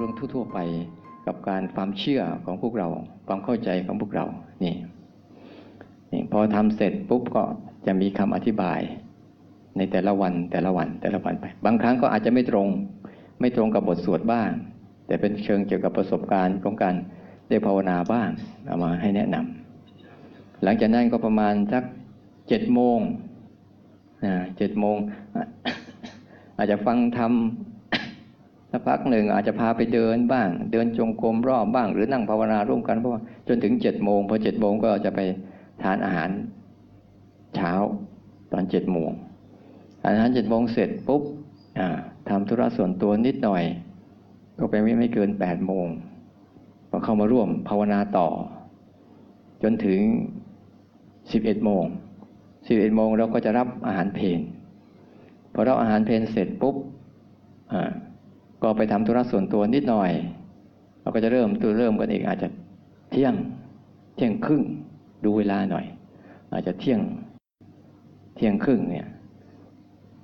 เรื่องทั่วๆไปกับการความเชื่อของพวกเรา ความเข้าใจของพวกเรา นี่นี่พอทำเสร็จปุ๊บก็จะมีคำอธิบาย ในแต่ละวันแต่ละวันแต่ละวันไป บางครั้งก็อาจจะไม่ตรง ไม่ตรงกับบทสวดบ้าง แต่เป็นเชิงเกี่ยวกับประสบการณ์ของการได้ภาวนาบ้างเอามาให้แนะนำหลังจากนั้นก็ประมาณสักเจ็ดโมงนะเจ็ดโมงอาจจะฟังทำ สักพักหนึ่งอาจจะพาไปเดินบ้าง เดินจงกรมรอบบ้าง หรือนั่งภาวนาร่วมกันเพราะว่าจนถึงเจ็ดโมงพอเจ็ดโมงก็จะไปทานอาหาร เช้าตอนเจ็ดโมงอาหารเจ็ดโมงเสร็จปุ๊บทำธุระส่วนตัวนิดหน่อย ก็ไปไม่ไม่เกินแปดโมงพอเข้ามาร่วมภาวนาต่อ จนถึงสิบเอ็ดโมงสิบเอ็ดโมงเราก็จะรับอาหารเพลนพอรับอาหารเพลนเสร็จปุ๊บ ก็ไปทำธุระส่วนตัวนิดหน่อย เราก็จะเริ่มตัวเริ่มกันอีกอาจจะเที่ยงเที่ยงครึ่งดูเวลาหน่อย อาจจะเที่ยงเที่ยงครึ่งเนี่ย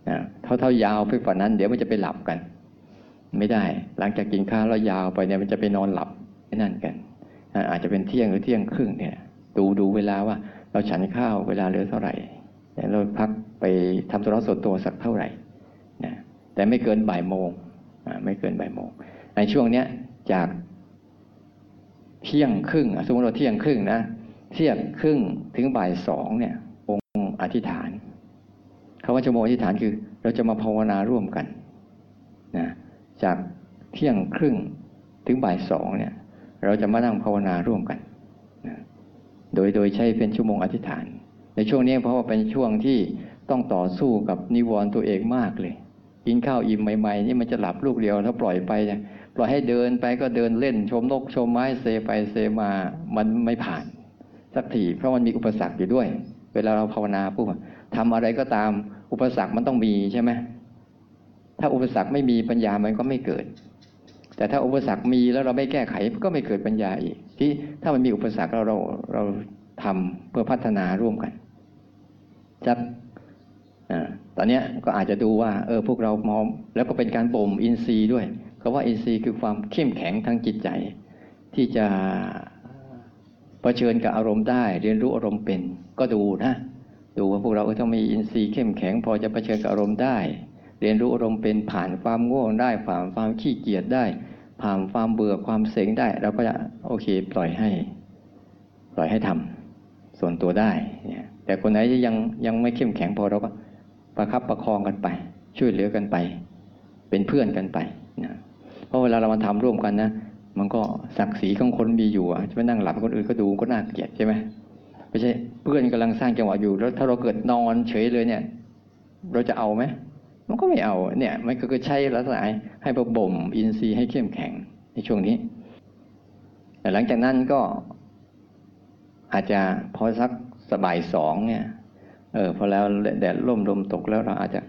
นะเท่าเท่ายาวไปกว่านั้น เดี๋ยวมันจะไปหลับกัน ไม่ได้หลังจากกินข้าวแล้วยาวไปเนี่ยมันจะไปนอนหลับนั่นกัน อาจจะเป็นเที่ยงหรือเที่ยงครึ่งเนี่ย ดูดูเวลาว่า เราฉันข้าวเวลาเหลือเท่าไหร่เราพักไปทำธุระส่วนตัวสักเท่าไหร่นะแต่ไม่เกินบ่ายโมง ไม่เกินบ่ายโมง ในช่วงเนี้ยจากเที่ยงครึ่งสมมติเราเที่ยงครึ่งนะเที่ยงครึ่งถึงบ่ายสองเนี่ย องค์อธิษฐานคาว่าชั่วโมงอธิษฐานคือ เราจะมาภาวนาร่วมกันนะจากเที่ยงครึ่งถึงบ่ายสองเนี่ย เราจะมานั่งภาวนาร่วมกันนะโดยโดยใช้เป็นชั่วโมงอธิษฐาน ในช่วงนี้เพราะว่าเป็นช่วงที่ต้องต่อสู้กับนิวรณ์ตัวเองมากเลย กินข้าวอิ่มใหม่ๆ นี่มันจะหลับลูกเดียวถ้าปล่อยไปเนี่ยปล่อยให้เดินไปก็เดินเล่นชมนกชมไม้เซไปเซมา มันไม่ผ่านสักทีเพราะมันมีอุปสรรคอยู่ด้วย เวลาเราภาวนาปุ๊บทำอะไรก็ตามอุปสรรคมันต้องมีใช่ไหมถ้าอุปสรรคไม่มีปัญญามันก็ไม่เกิด แต่ถ้าอุปสรรคมีแล้วเราไม่แก้ไขก็ไม่เกิดปัญญาอีก ที่ถ้ามันมีอุปสรรคเราเราเราทำเพื่อพัฒนาร่วมกันจัก ตอนนี้ก็อาจจะดูว่าเออพวกเรามองแล้วก็เป็นการบ่มอินทรีย์ด้วยคาว่าอินทรีย์คือความเข้มแข็งทางจิตใจ ที่จะเผชิญกับอารมณ์ได้ เรียนรู้อารมณ์เป็น ก็ดูนะดูว่าพวกเราต้องมีอินทรีย์เข้มแข็ง พอจะเผชิญกับอารมณ์ได้ เรียนรู้อารมณ์เป็นผ่านความง่วงได้ผ่านความขี้เกียจได้ ผ่านความเบื่อความเสงได้เราก็จะโอเค ปล่อยให้ ปล่อยให้ทำส่วนตัวได้เนี่ยแต่คนไหนยังยังไม่เข้มแข็งพอเราก็ ประคับประคองกันไป ช่วยเหลือกันไป เป็นเพื่อนกันไปนะเพราะเวลาเรามาทำร่วมกันนะ มันก็ศักดิ์ศรีของคนมีอยู่จะไปนั่งหลับคนอื่นก็ดูก็น่าเกลียดใช่ไหมไม่ใช่เพื่อนกำลังสร้างจังหวะอยู่ แล้วถ้าเราเกิดนอนเฉยเลยเนี่ย เราจะเอาไหมมันก็ไม่เอาเนี่ย มันก็คือใช้ลักษณะให้ประบ่มอินทรีย์ให้เข้มแข็งในช่วงนี้แต่หลังจากนั้นก็อาจจะพอสักสบายสองเนี่ย เออพอแล้วแดดร่มลมตกแล้วเราอาจจะ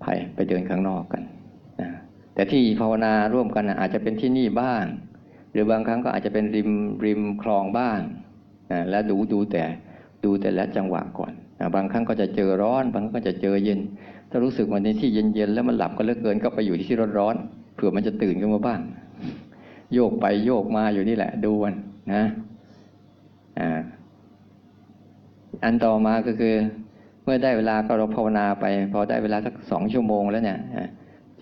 ไปไปเดินข้างนอกกันนะแต่ที่ภาวนาร่วมกันอาจจะเป็นที่นี่บ้าง หรือบางครั้งก็อาจจะเป็นริมริมคลองบ้างนะและดูดูแต่ดูแต่ละจังหวะก่อนนะบางครั้งก็จะเจอร้อน บางครั้งก็จะเจอเย็น ถ้ารู้สึกวันในที่เย็นๆแล้วมันหลับก็เลิกเกินก็ไปอยู่ที่ร้อนๆเผื่อมันจะตื่นขึ้นมาบ้างโยกไปโยกมาอยู่นี่แหละ ดูวันนะอ่าอันต่อมาก็คือ มื่อได้เวลาก็เราภาวนาไป พอได้เวลาสักสองชั่วโมงแล้วเนี่ย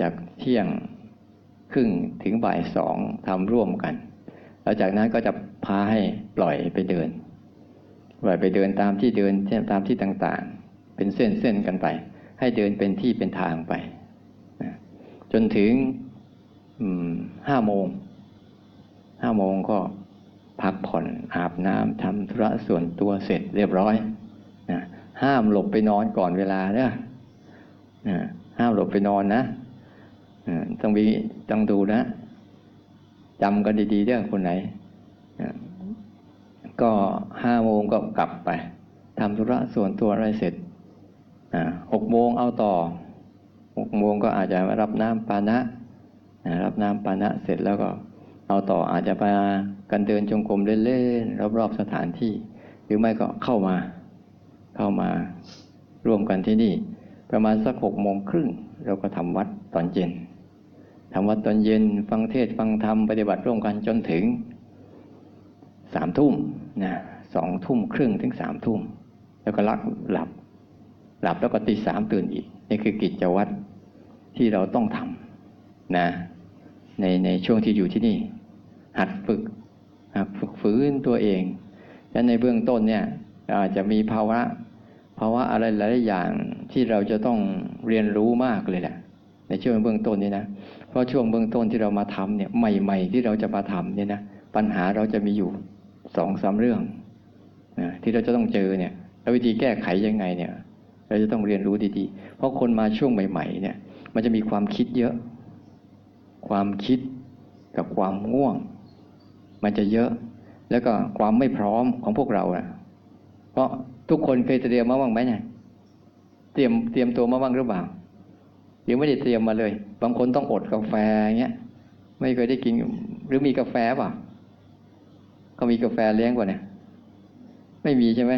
จากเที่ยงครึ่งถึงบ่ายสองทำร่วมกันแล้วจากนั้นก็จะพาให้ปล่อยไปเดิน ปล่อยไปเดินตามที่เดินตามที่ต่างๆ เป็นเส้นเส้นกันไป ให้เดินเป็นที่เป็นทางไป จนถึงห้าโมงห้าโมงก็พักผ่อนอาบน้ำทำธุระส่วนตัวเสร็จเรียบร้อย ห้ามหลบไปนอนก่อนเวลาเนี่ยห้ามหลบไปนอนนะต้องมีต้องดูนะจำกันดีๆเด้อคนไหน ก็ห้าโมงก็กลับไปทำธุระส่วนตัวอะไรเสร็จหกโมงเอาต่อหกโมงก็อาจจะรับน้ำปานะรับน้ำปานะเสร็จแล้วก็เอาต่ออาจจะไปกันเดินจงกรมเล่นๆรอบๆสถานที่ หรือไม่ก็เข้ามา เข้ามาร่วมกันที่นี่ ประมาณสักหกโมงครึ่งเราก็ทำวัดตอนเย็นทำวัดตอนเย็นฟังเทศฟังธรรมปฏิบัติร่วมกันจนถึงสามทุ่มนะสองทุ่มครึ่งถึงสามทุ่ม แล้วก็ลักหลับ หลับแล้วก็ตีสามตื่นอีก นี่คือกิจวัตรที่เราต้องทำนะในในช่วงที่อยู่ที่นี่ หัดฝึกหัดฝึกฝืนตัวเองและในเบื้องต้นเนี่ยอาจจะมีภาวะ ภาวะอะไรหลายอย่างที่เราจะต้องเรียนรู้มากเลยแหละในช่วงเบื้องต้นนี้นะเพราะช่วงเบื้องต้นที่เรามาทำเนี่ยใหม่ ๆ ที่เราจะมาทำเนี่ยนะปัญหาเราจะมีอยู่สองสามเรื่องนะที่เราจะต้องเจอเนี่ยแล้ววิธีแก้ไขยังไงเนี่ย เราจะต้องเรียนรู้ดีๆ เพราะคนมาช่วงใหม่ ๆ เนี่ย มันจะมีความคิดเยอะ ความคิดกับความง่วง มันจะเยอะ แล้วก็ความไม่พร้อมของพวกเราอะเพราะ ทุกคนเคยเตรียมมาบ้างไหมเนี่ยเตรียมเตรียมตัวมาบ้างหรือเปล่ายังไม่ได้เตรียมมาเลย บางคนต้องอดกาแฟเงี้ย ไม่เคยได้กิน หรือมีกาแฟเปล่าเขามีกาแฟเลี้ยงกว่าเนี่ย ไม่มีใช่ไหม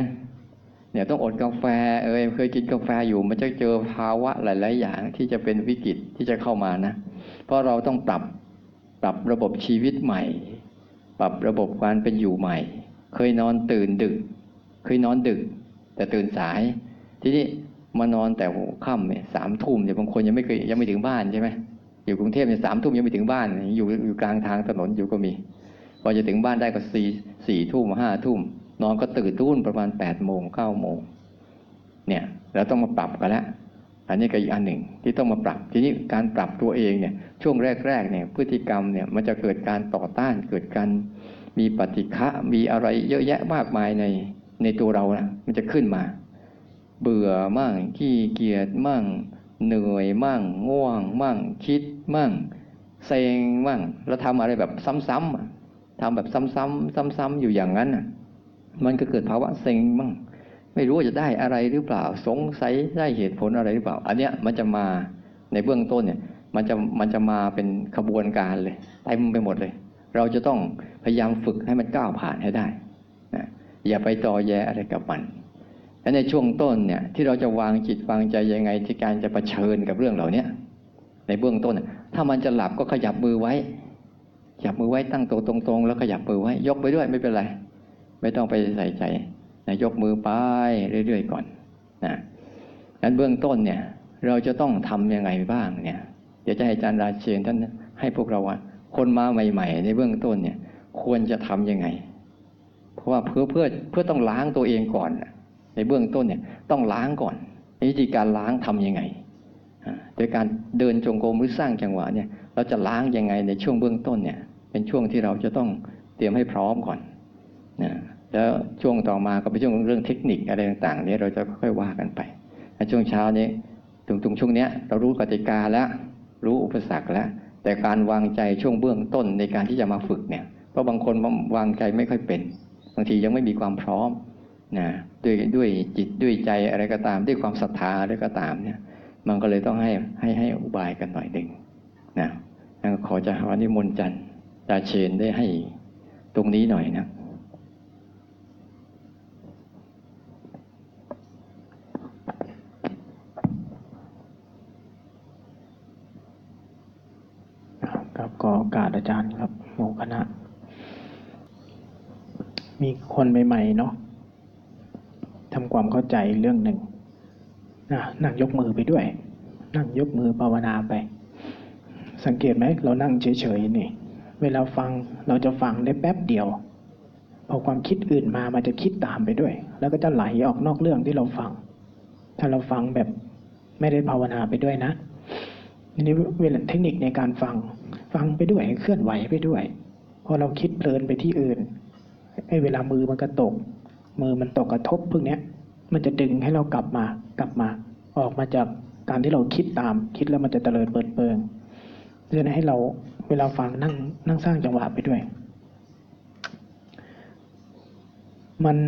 เนี่ยต้องอดกาแฟ เออเคยกินกาแฟอยู่มันจะเจอภาวะหลาย ๆ อย่างที่จะเป็นวิกฤตที่จะเข้ามานะ เพราะเราต้องปรับปรับระบบชีวิตใหม่ ปรับระบบการเป็นอยู่ใหม่ เคยนอนตื่นดึก เคยนอนดึก แต่ตื่นสาย ทีนี้มานอนแต่หัวค่ำเนี่ยสามทุ่มเนี่ยบางคนยังไม่เคยยังไม่ถึงบ้านใช่ไหมอยู่กรุงเทพเนี่ยสามทุ่มยังไม่ถึงบ้าน อยู่อยู่กลางทางถนนอยู่ก็มีพอจะถึงบ้านได้ก็สี่สี่ทุ่มห้าทุ่มนอนก็ตื่นทุ่นประมาณแปดโมงเก้าโมงเนี่ยเราต้องมาปรับกันแล้วอันนี้ก็อีกอันหนึ่งที่ต้องมาปรับ ทีนี้การปรับตัวเองเนี่ยช่วงแรกๆเนี่ยพฤติกรรมเนี่ยมันจะเกิดการต่อต้านเกิดการมีปฏิฆะมีอะไรเยอะแยะมากมายใน ในตัวเรานะมันจะขึ้นมา เบื่อมั่งขี้เกียจมั่ง เหนื่อยมั่ง ง่วง มั่ง คิดมั่งเซ็งมั่งแล้วทำอะไรแบบซ้ำๆทำแบบซ้ำๆซ้ำๆอยู่อย่างนั้นน่ะ มันก็เกิดภาวะเซ็งมั่ง ไม่รู้ว่าจะได้อะไรหรือเปล่า สงสัยได้เหตุผลอะไรหรือเปล่า อันเนี้ยมันจะมาในเบื้องต้นเนี่ย มันจะมันจะมาเป็นขบวนการเลยเต็มไปหมดเลย เราจะต้องพยายามฝึกให้มันก้าวผ่านให้ได้ อย่าไปต่อแยอะไรกับมันและในช่วงต้นเนี่ยที่เราจะวางจิตวางใจยังไงที่การจะะเผชิญกับเรื่องเหล่านี้ในเบื้องต้น ถ้ามันจะหลับก็ขยับมือไว้ขยับมือไว้ตั้งตัวตรงๆ แล้วขยับมือไว้ ยกไปด้วยไม่เป็นไร ไม่ต้องไปใส่ใจนะยกมือไปเรื่อยๆก่อนนะนั้นเบื้องต้นเนี่ยเราจะต้องทำยังไงบ้างเนี่ยเดี๋ยวจะให้อาจารย์ราเชนท่านให้พวกเราว่าคนมาใหม่ ๆ ในเบื้องต้นเนี่ยควรจะทํำยังไง เพราะว่าเพื่อเพื่อเพื่อต้องล้างตัวเองก่อน ในเบื้องต้นเนี่ยต้องล้างก่อนวิธีการล้างทํำยังไงโดยการเดินจงกรมหรือสร้างจังหวะเนี่ย เราจะล้างยังไงในช่วงเบื้องต้นเนี่ย เป็นช่วงที่เราจะต้องเตรียมให้พร้อมก่อนนะแล้วช่วงต่อมาก็เป็นช่วงเรื่องเทคนิคอะไรต่างๆนี้เราจะค่อยว่ากันไปในช่วงเช้านี้ตรงช่วงเนี้ยเรารู้กติกาแล้ว รู้อุปสรรคแล้ว แต่การวางใจช่วงเบื้องต้นในการที่จะมาฝึกเนี่ยเพราะบางคนวางใจไม่ค่อยเป็น บางทียังไม่มีความพร้อมนะด้วยด้วยจิตด้วยใจอะไรก็ตาม ด้วยความศรัทธาอะไรก็ตามเนี่ย มันก็เลยต้องให้ให้ให้อุบายกันหน่อยหนึ่งนะขอจะวันนี้มนจันทร์ตาเชนได้ให้ตรงนี้หน่อยนะครับขอโอกาสอาจารย์ครับโมคณะ มีคนใหม่ๆเนาะทำความเข้าใจเรื่องหนึ่งนะนั่งยกมือไปด้วย นั่งยกมือภาวนาไป สังเกตไหมเรานั่งเฉยๆนี่ เวลาฟังเราจะฟังได้แป๊บเดียวพอความคิดอื่นมามันจะคิดตามไปด้วย แล้วก็จะไหลออกนอกเรื่องที่เราฟัง ถ้าเราฟังแบบไม่ได้ภาวนาไปด้วยนะนี้เวลาเทคนิคในการฟัง ฟังไปด้วยเคลื่อนไหวไปด้วย พอเราคิดเพลินไปที่อื่น ไอ้เวลามือมันกระตก มือมันตกกระทบพวกเนี้ยมันจะดึงให้เรากลับมากลับมา ออกมาจากการที่เราคิดตามคิดแล้วมันจะเตลิดเปิดเปิงเพราะให้เราเวลาฟังนั่งนั่งสร้างจังหวะไปด้วย มัน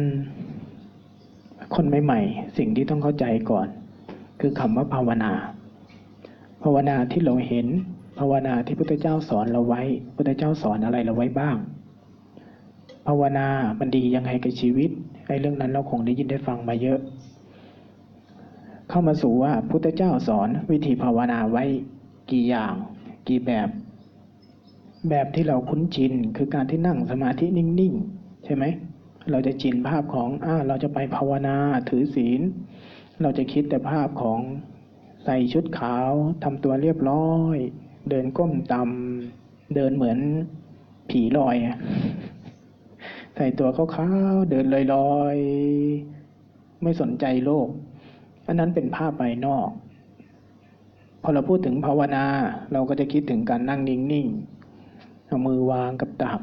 คนใหม่ๆ สิ่งที่ต้องเข้าใจก่อน คือคำว่าภาวนา ภาวนาที่เราเห็นภาวนาที่พุทธเจ้าสอนเราไว้พุทธเจ้าสอนอะไรเราไว้บ้าง ภาวนา มันดียังไงกับชีวิตไอ้เรื่องนั้นเราคงได้ยินได้ฟังมาเยอะ เข้ามาสู่ว่าพุทธเจ้าสอนวิธีภาวนาไว้กี่อย่าง กี่แบบ แบบที่เราคุ้นชินคือการที่นั่งสมาธินิ่งๆ ใช่ไหม เราจะจินภาพของอ่าเราจะไปภาวนาถือศีล เราจะคิดแต่ภาพของใส่ชุดขาวทำตัวเรียบร้อย เดินก้มต่ำเดินเหมือนผีลอยอ ใส่ตัวขาวๆเดินลอยๆ ไม่สนใจโลก อันนั้นเป็นภาพภายนอก พอเราพูดถึงภาวนา เราก็จะคิดถึงการนั่งนิ่งๆเอามือวางกับตัก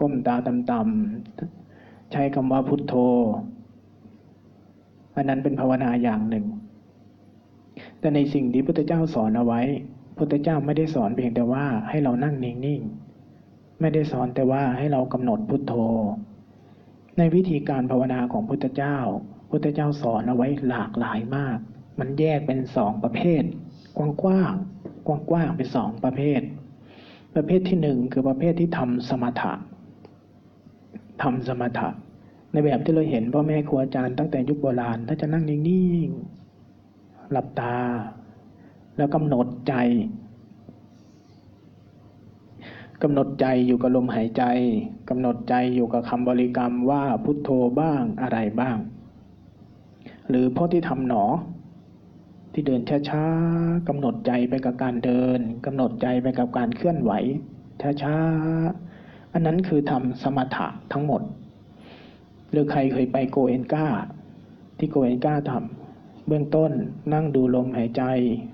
ก้มตาต่ำๆ ใช้คำว่าพุทโธ อันนั้นเป็นภาวนาอย่างหนึ่ง แต่ในสิ่งที่พุทธเจ้าสอนเอาไว้พุทธเจ้าไม่ได้สอนเพียงแต่ว่าให้เรานั่งนิ่งๆ ไม่ได้สอนแต่ว่าให้เรากำหนดพุทโธ ในวิธีการภาวนาของพุทธเจ้า พุทธเจ้าสอนเอาไว้หลากหลายมาก มันแยกเป็นสองประเภท กว้างๆกว้างๆเป็นสองประเภท ประเภทที่หนึ่งคือประเภทที่ทำสมถะทำสมถะ ในแบบที่เราเห็นพ่อแม่ครูอาจารย์ตั้งแต่ยุคโบราณถ้าจะนั่งนิ่งๆหลับตา แล้วกำหนดใจ กำหนดใจอยู่กับลมหายใจกำหนดใจอยู่กับคำบริกรรมว่าพุทโธบ้างอะไรบ้าง หรือพ่อที่ทำหนอ ที่เดินช้าๆกำหนดใจไปกับการเดินกำหนดใจไปกับการเคลื่อนไหวช้าๆอันนั้นคือทำสมถะทั้งหมด หรือใครเคยไปโกเอนกาที่โกเอนกาทำเบื้องต้นนั่งดูลมหายใจ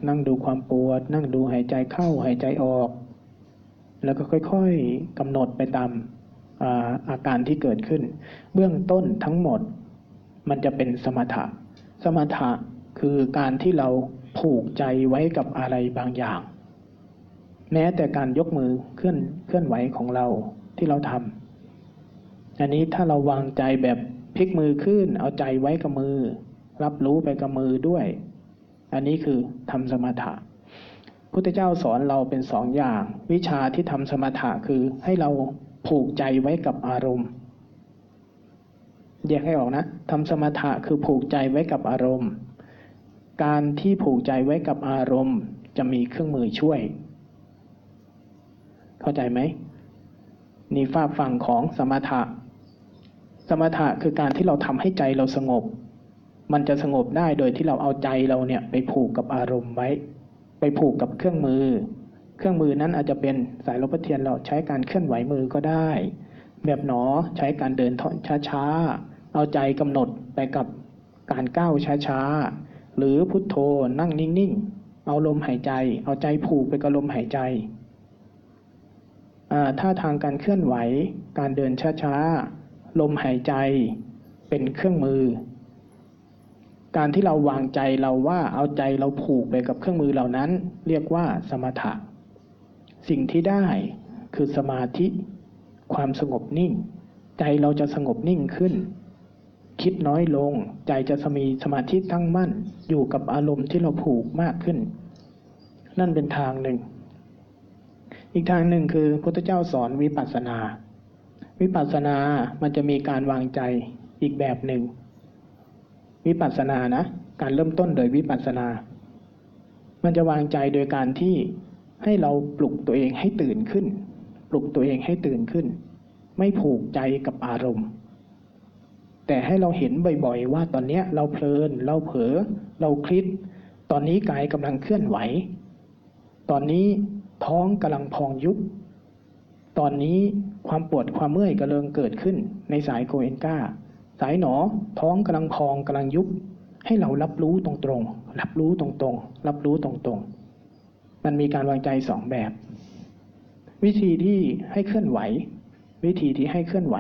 นั่งดูความปวด นั่งดูหายใจเข้าหายใจออก แล้วก็ค่อยๆกำหนดไปตามอาการที่เกิดขึ้น เบื้องต้นทั้งหมดมันจะเป็นสมถะ สมถะคือการที่เราผูกใจไว้กับอะไรบางอย่าง แม้แต่การยกมือเคลื่อนเคลื่อนไหวของเราที่เราทำอันนี้ถ้าเราวางใจแบบพลิกมือขึ้น เอาใจไว้กับมือ รับรู้ไปกับมือด้วย อันนี้คือทำสมถะ พุทธเจ้าสอนเราเป็นสองอย่าง วิชาที่ทำสมถะคือให้เราผูกใจไว้กับอารมณ์แยกให้ออกนะทำสมถะคือผูกใจไว้กับอารมณ์ การที่ผูกใจไว้กับอารมณ์ จะมีเครื่องมือช่วย เข้าใจไหมนี่ฝากฝั่งของสมถะ สมถะคือการที่เราทำให้ใจเราสงบ มันจะสงบได้โดยที่เราเอาใจเราเนี่ยไปผูกกับอารมณ์ไว้ ไปผูกกับเครื่องมือ เครื่องมือนั้นอาจจะเป็นสายลบเทียนเราใช้การเคลื่อนไหวมือก็ได้ แบบหนอใช้การเดินช้าๆ เอาใจกำหนดไปกับการก้าวช้าๆ หรือพุทโธนั่งนิ่งๆ เอาลมหายใจ เอาใจผูกไปกับลมหายใจท่าทางการเคลื่อนไหว การเดินช้าๆ ลมหายใจเป็นเครื่องมือ การที่เราวางใจเราว่าเอาใจเราผูกไปกับเครื่องมือเหล่านั้น เรียกว่าสมถะ สิ่งที่ได้คือสมาธิ ความสงบนิ่ง ใจเราจะสงบนิ่งขึ้น คิดน้อยลง ใจจะมีสมาธิตั้งมั่น อยู่กับอารมณ์ที่เราผูกมากขึ้น นั่นเป็นทางหนึ่ง อีกทางหนึ่งคือพุทธเจ้าสอนวิปัสสนา วิปัสสนามันจะมีการวางใจอีกแบบหนึ่ง วิปัสสนานะ การเริ่มต้นโดยวิปัสสนา มันจะวางใจโดยการที่ให้เราปลุกตัวเองให้ตื่นขึ้น ปลุกตัวเองให้ตื่นขึ้น ไม่ผูกใจกับอารมณ์ แต่ให้เราเห็นบ่อยๆ ว่าตอนนี้เราเพลิน เราเผลอเราคลิด ตอนนี้กายกำลังเคลื่อนไหว ตอนนี้ท้องกำลังพองยุบตอนนี้ความปวดความเมื่อยกำลังเกิดขึ้นในสายโกเอนกา สายหนอ ท้องกำลังพองกำลังยุบ ให้เรารับรู้ตรงๆ รับรู้ตรงๆ รับรู้ตรงๆ มันมีการวางใจสองแบบ วิธีที่ให้เคลื่อนไหว วิธีที่ให้เคลื่อนไหว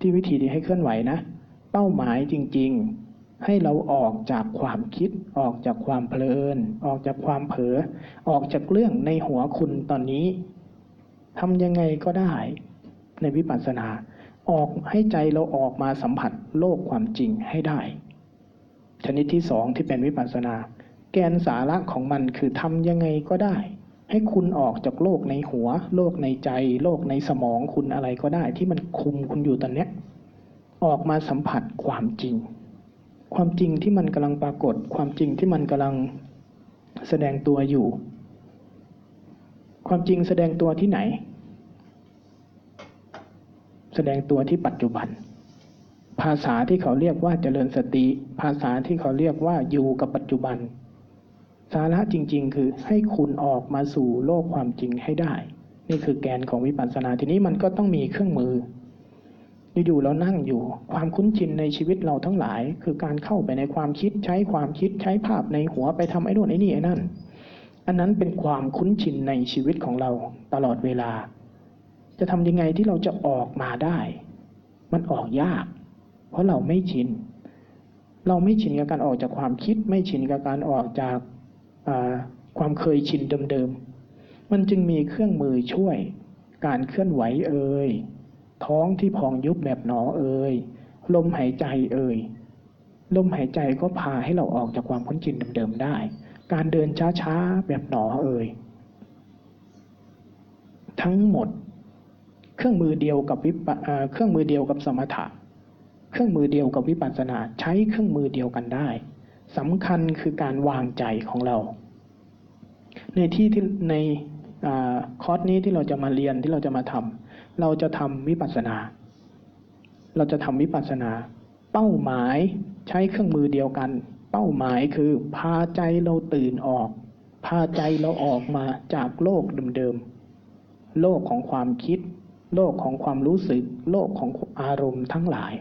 ที่วิธีที่ให้เคลื่อนไหวนะ เป้าหมายจริงๆ ให้เราออกจากความคิด ออกจากความเพลิน ออกจากความเผลอ ออกจากเรื่องในหัวคุณตอนนี้ทำยังไงก็ได้ในวิปัสสนา ออกให้ใจเราออกมาสัมผัสโลกความจริงให้ได้ ชนิดที่สองที่เป็นวิปัสสนา แกนสาระของมันคือทำยังไงก็ได้ ให้คุณออกจากโลกในหัว โลกในใจ โลกในสมองคุณอะไรก็ได้ ที่มันคุมคุณอยู่ตอนเนี้ยออกมาสัมผัสความจริง ความจริงที่มันกำลังปรากฏ ความจริงที่มันกำลังแสดงตัวอยู่ ความจริงแสดงตัวที่ไหน แสดงตัวที่ปัจจุบัน ภาษาที่เขาเรียกว่าเจริญสติ ภาษาที่เขาเรียกว่าอยู่กับปัจจุบัน สาระจริง ๆ คือให้คุณออกมาสู่โลกความจริงให้ได้ นี่คือแกนของวิปัสสนาทีนี้มันก็ต้องมีเครื่องมืออยู่ๆเรานั่งอยู่ความคุ้นชินในชีวิตเราทั้งหลาย คือการเข้าไปในความคิดใช้ความคิดใช้ภาพในหัวไปทำไอ้นู่นไอ้นี่ไอ้นั่น อันนั้นเป็นความคุ้นชินในชีวิตของเราตลอดเวลา จะทำยังไงที่เราจะออกมาได้ มันออกยาก เพราะเราไม่ชิน เราไม่ชินกับการออกจากความคิด ไม่ชินกับการออกจากความเคยชินเดิมๆ มันจึงมีเครื่องมือช่วย การเคลื่อนไหวเอ่ย ท้องที่พองยุบแบบหนอเอ่ย ลมหายใจเอ่ย ลมหายใจก็พาให้เราออกจากความคุ้นชินเดิมๆได้ การเดินช้าๆ แบบหนอเอ่ย ทั้งหมด เครื่องมือเดียวกับวิปเครื่องมือเดียวกับสมถะ เครื่องมือเดียวกับวิปัสสนาใช้เครื่องมือเดียวกันได้สำคัญคือการวางใจของเรา ในที่ที่ในอคอร์สนี้ที่เราจะมาเรียนที่เราจะมาทำเราจะทำวิปัสสนา เราจะทำวิปัสสนา เป้าหมายใช้เครื่องมือเดียวกัน เป้าหมายคือพาใจเราตื่นออก พาใจเราออกมาจากโลกเดิมๆโลกของความคิด โลกของความรู้สึก โลกของอารมณ์ทั้งหลาย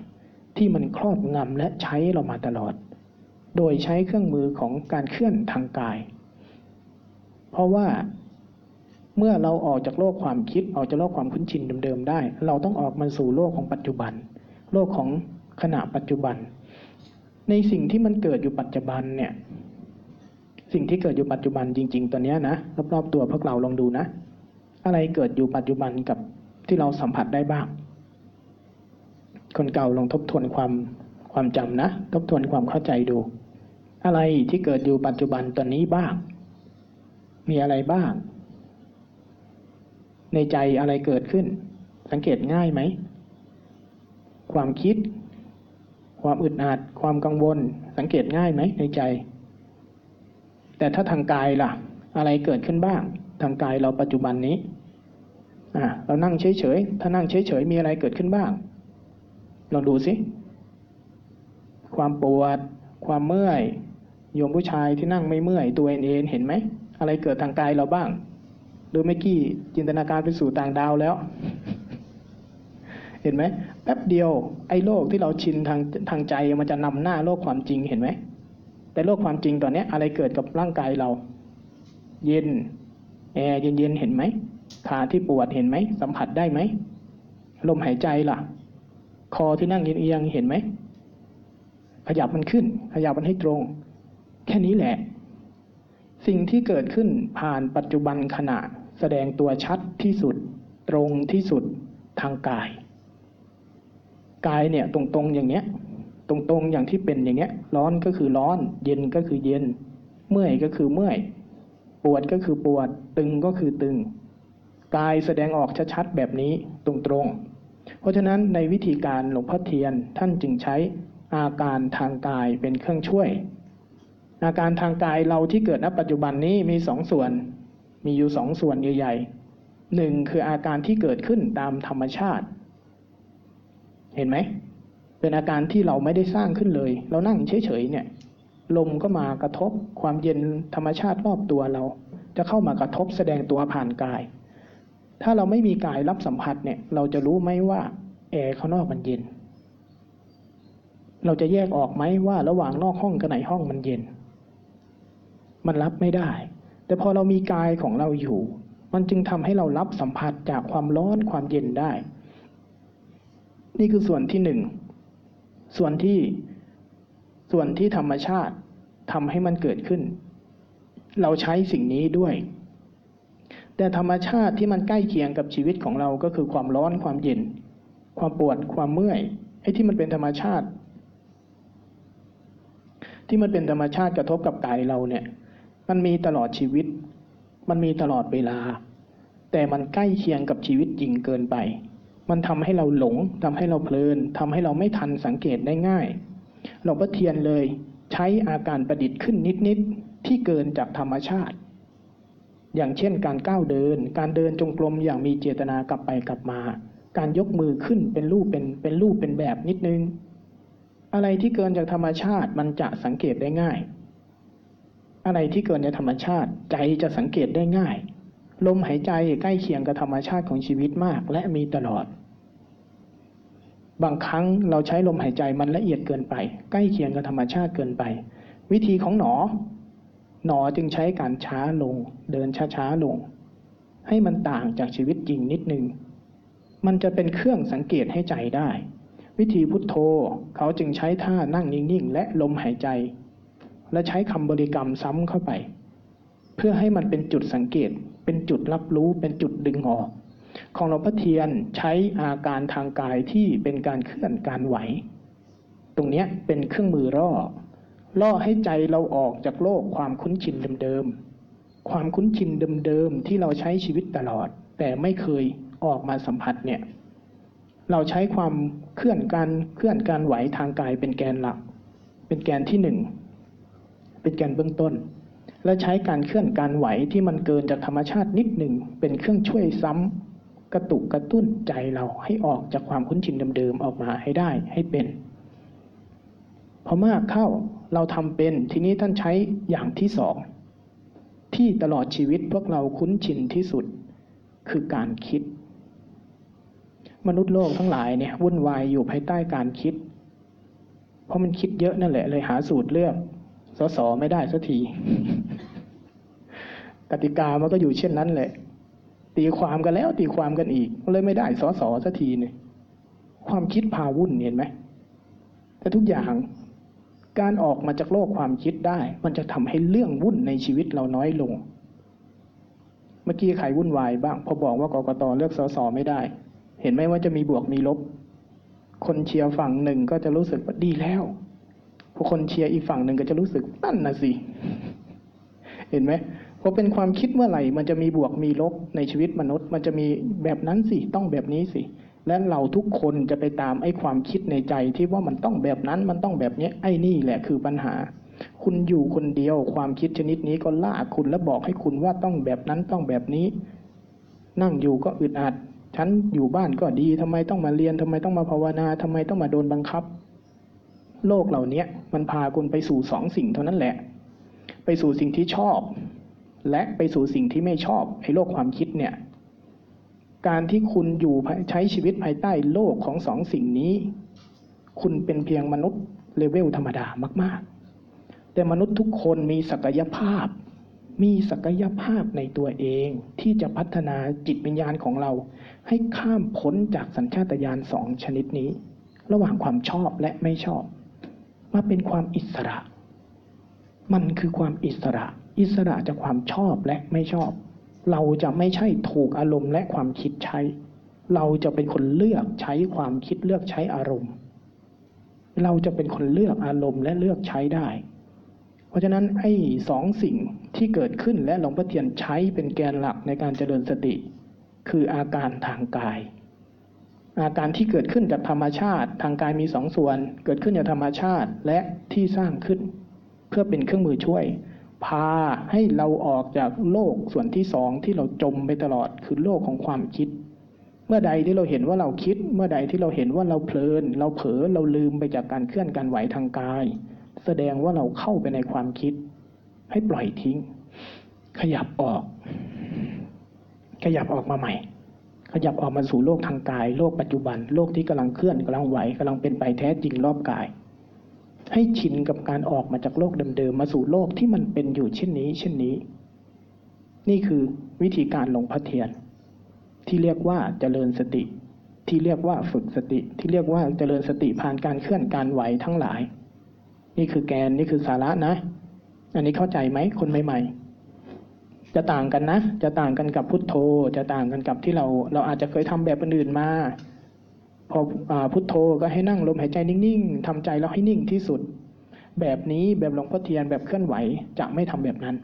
ที่มันครอบงำและใช้เรามาตลอด โดยใช้เครื่องมือของการเคลื่อนทางกาย เพราะว่าเมื่อเราออกจากโลกความคิดออกจากโลกความคุ้นชินเดิมๆได้ เราต้องออกมาสู่โลกของปัจจุบัน โลกของขณะปัจจุบัน ในสิ่งที่มันเกิดอยู่ปัจจุบันเนี่ยสิ่งที่เกิดอยู่ปัจจุบันจริง ๆ ตัวเนี้ยนะรอบๆตัวพวกเราลองดูนะ อะไรเกิดอยู่ปัจจุบันกับ ที่เราสัมผัสได้บ้าง คนเก่าลองทบทวนความความจำนะ ทบทวนความเข้าใจดู อะไรที่เกิดอยู่ปัจจุบันตอนนี้บ้าง มีอะไรบ้าง ในใจอะไรเกิดขึ้น สังเกตง่ายไหม ความคิด ความอึดอัดความกังวล สังเกตง่ายไหมในใจ แต่ถ้าทางกายล่ะ อะไรเกิดขึ้นบ้าง ทางกายเราปัจจุบันนี้ เรานั่งเฉยๆ ถ้านั่งเฉยๆ มีอะไรเกิดขึ้นบ้าง ลองดูสิ ความปวด ความเมื่อย โยมผู้ชายที่นั่งไม่เมื่อย ตัวเอ็นเอ็นเห็นไหม อะไรเกิดทางกายเราบ้างหรือเมื่อกี้จินตนาการไปสู่ต่างดาวแล้ว เห็นไหม แป๊บเดียว ไอ้โลกที่เราชินทางทางใจมันจะนำหน้าโลกความจริงเห็นไหม แต่โลกความจริงตอนนี้อะไรเกิดกับร่างกายเรา เย็น แอร์เย็นๆ เห็นไหม ขาที่ปวดเห็นไหม สัมผัสได้ไหม ลมหายใจล่ะ คอที่นั่งเอียงเห็นไหม ขยับมันขึ้น ขยับมันให้ตรง แค่นี้แหละ สิ่งที่เกิดขึ้นผ่านปัจจุบันขณะแสดงตัวชัดที่สุด ตรงที่สุดทางกาย กายเนี่ยตรงๆอย่างเนี้ย ตรงๆอย่างที่เป็นอย่างเงี้ย ร้อนก็คือร้อน เย็นก็คือเย็น เมื่อยก็คือเมื่อย ปวดก็คือปวด ตึงก็คือตึง กายแสดงออกชัดๆแบบนี้ตรงๆ เพราะฉะนั้นในวิธีการหลวงพ่อเทียนท่านจึงใช้อาการทางกายเป็นเครื่องช่วย อาการทางกายเราที่เกิดณปัจจุบันนี้มีสองส่วน มีอยู่สองส่วนใหญ่ๆหนึ่งคืออาการที่เกิดขึ้นตามธรรมชาติ เห็นไหม เป็นอาการที่เราไม่ได้สร้างขึ้นเลย เรานั่งเฉยๆเนี่ย ลมก็มากระทบความเย็นธรรมชาติรอบตัวเรา จะเข้ามากระทบแสดงตัวผ่านกาย ถ้าเราไม่มีกายรับสัมผัสเนี่ย เราจะรู้ไหมว่าแอร์ข้างนอกมันเย็น เราจะแยกออกไหมว่าระหว่างนอกห้องกับในห้องมันเย็น มันรับไม่ได้ แต่พอเรามีกายของเราอยู่ มันจึงทำให้เรารับสัมผัสจากความร้อนความเย็นได้ นี่คือส่วนที่หนึ่ง ส่วนที่ ส่วนที่ธรรมชาติทำให้มันเกิดขึ้น เราใช้สิ่งนี้ด้วย แต่ธรรมชาติที่มันใกล้เคียงกับชีวิตของเราก็คือความร้อนความเย็น ความปวดความเมื่อยไอ้ที่มันเป็นธรรมชาติ ที่มันเป็นธรรมชาติกระทบกับกายเราเนี่ย มันมีตลอดชีวิต มันมีตลอดเวลา แต่มันใกล้เคียงกับชีวิตจริงเกินไป มันทำให้เราหลงทำให้เราเพลินทำให้เราไม่ทันสังเกตได้ง่ายหลวงพ่อเทียนเลยใช้อาการประดิษฐ์ขึ้นนิดๆที่เกินจากธรรมชาติ อย่างเช่นการก้าวเดิน การเดินจงกรมอย่างมีเจตนากลับไปกลับมา การยกมือขึ้นเป็นรูปเป็นเป็นรูปเป็นแบบนิดนึง อะไรที่เกินจากธรรมชาติมันจะสังเกตได้ง่าย อะไรที่เกินจากธรรมชาติใจจะสังเกตได้ง่าย ลมหายใจใกล้เคียงกับธรรมชาติของชีวิตมาก และมีตลอด บางครั้งเราใช้ลมหายใจมันละเอียดเกินไป ใกล้เคียงกับธรรมชาติเกินไป วิธีของหนอ หนอจึงใช้การช้าลง เดินช้าๆลง ให้มันต่างจากชีวิตจริงนิดนึง มันจะเป็นเครื่องสังเกตให้ใจได้ วิธีพุทโธเขาจึงใช้ท่านั่งนิ่งๆ และลมหายใจ และใช้คำบริกรรมซ้ำเข้าไป เพื่อให้มันเป็นจุดสังเกต เป็นจุดรับรู้เป็นจุดดึงออก ของหลวงพ่อเทียนใช้อาการทางกายที่เป็นการเคลื่อนการไหว ตรงนี้เป็นเครื่องมือล่อ ล่อให้ใจเราออกจากโลกความคุ้นชินเดิมๆ ความคุ้นชินเดิมๆ ที่เราใช้ชีวิตตลอด แต่ไม่เคยออกมาสัมผัสเนี่ย เราใช้ความเคลื่อนการเคลื่อนการไหวทางกายเป็นแกนหลัก เป็นแกนที่หนึ่ง เป็นแกนเบื้องต้น และใช้การเคลื่อนการไหวที่มันเกินจากธรรมชาตินิดหนึ่ง เป็นเครื่องช่วยซ้ำกระตุกกระตุ้นใจเราให้ออกจากความคุ้นชินเดิมๆ ออกมาให้ได้ให้เป็น พอมากเข้า เราทำเป็น ทีนี้ท่านใช้อย่างที่สองที่ตลอดชีวิตพวกเราคุ้นชินที่สุด คือการคิด มนุษย์โลกทั้งหลายเนี่ยวุ่นวายอยู่ภายใต้การคิด เพราะมันคิดเยอะนั่นแหละเลยหาสูตรเลือกสอสอไม่ได้สักทีกติกามันก็อยู่เช่นนั้นแหละ ตีความกันแล้วตีความกันอีกเลยไม่ได้สอสอสักทีเนี่ยความคิดพาวุ่นเห็นไหมแต่ทุกอย่าง การออกมาจากโลกความคิดได้ มันจะทำให้เรื่องวุ่นในชีวิตเราน้อยลง เมื่อกี้ใครวุ่นวายบ้าง พอบอกว่ากกตเลือกสสไม่ได้ เห็นไหมว่าจะมีบวกมีลบ คนเชียร์ฝั่งหนึ่งก็จะรู้สึกว่าดีแล้วพอคนเชียร์อีกฝั่งหนึ่งก็จะรู้สึกนั่นนะสิ เห็นไหมพอเป็นความคิดเมื่อไหร่ มันจะมีบวกมีลบในชีวิตมนุษย์ มันจะมีแบบนั้นสิ ต้องแบบนี้สิ และเราทุกคนจะไปตามไอ้ความคิดในใจที่ว่ามันต้องแบบนั้นมันต้องแบบนี้ไอ้นี่แหละคือปัญหา คุณอยู่คนเดียวความคิดชนิดนี้ก็ล่าคุณและบอกให้คุณว่าต้องแบบนั้นต้องแบบนี้ นั่งอยู่ก็อึดอัด ฉันอยู่บ้านก็ดีทำไมต้องมาเรียนทำไมต้องมาภาวนาทำไมต้องมาโดนบังคับ โลกเหล่านี้มันพาคุณไปสู่สองสิ่งเท่านั้นแหละ ไปสู่สิ่งที่ชอบ และไปสู่สิ่งที่ไม่ชอบไอ้โลกความคิดเนี่ย การที่คุณอยู่ใช้ชีวิตภายใต้โลกของสองสิ่งนี้ คุณเป็นเพียงมนุษย์เลเวลธรรมดามาก ๆ แต่มนุษย์ทุกคนมีศักยภาพ มีศักยภาพในตัวเองที่จะพัฒนาจิตวิญญาณของเรา ให้ข้ามพ้นจากสัญชาตญาณสองชนิดนี้ ระหว่างความชอบและไม่ชอบ มาเป็นความอิสระ มันคือความอิสระ อิสระจากความชอบและไม่ชอบ เราจะไม่ใช่ถูกอารมณ์และความคิดใช้ เราจะเป็นคนเลือกใช้ความคิดเลือกใช้อารมณ์ เราจะเป็นคนเลือกอารมณ์และเลือกใช้ได้ เพราะฉะนั้นไอ้สองสิ่งที่เกิดขึ้นและหลวงพ่อเทียนใช้เป็นแกนหลักในการเจริญสติ คืออาการทางกาย อาการที่เกิดขึ้นจากธรรมชาติ ทางกายมีสองส่วน เกิดขึ้นจากธรรมชาติและที่สร้างขึ้น เพื่อเป็นเครื่องมือช่วย พาให้เราออกจากโลกส่วนที่สองที่เราจมไปตลอดคือโลกของความคิด เมื่อใดที่เราเห็นว่าเราคิด เมื่อใดที่เราเห็นว่าเราเพลิน เราเผลอเราลืมไปจากการเคลื่อนการไหวทางกาย แสดงว่าเราเข้าไปในความคิด ให้ปล่อยทิ้ง ขยับออก ขยับออกมาใหม่ ขยับออกมาสู่โลกทางกาย โลกปัจจุบัน โลกที่กำลังเคลื่อนกำลังไหวกำลังเป็นไปแท้จริงรอบกาย ให้ชินกับการออกมาจากโลกเดิมๆ มาสู่โลกที่มันเป็นอยู่เช่นนี้ เช่นนี้ นี่คือวิธีการหลงพระเทียน ที่เรียกว่าเจริญสติ ที่เรียกว่าฝึกสติ ที่เรียกว่าเจริญสติผ่านการเคลื่อนการไหวทั้งหลาย นี่คือแกนนี่คือสาระนะ อันนี้เข้าใจไหมคนใหม่ ๆจะต่างกันนะ จะต่างกันกับพุทโธ จะต่างกันกับที่เรา เราอาจจะเคยทำแบบอื่นมา พออพุทโธก็ให้นั่งลมหายใจนิ่งๆทำใจแล้วให้นิ่งที่สุด แบบนี้แบบหลวงพ่อเทียนแบบเคลื่อนไหวจะไม่ทำแบบนั้น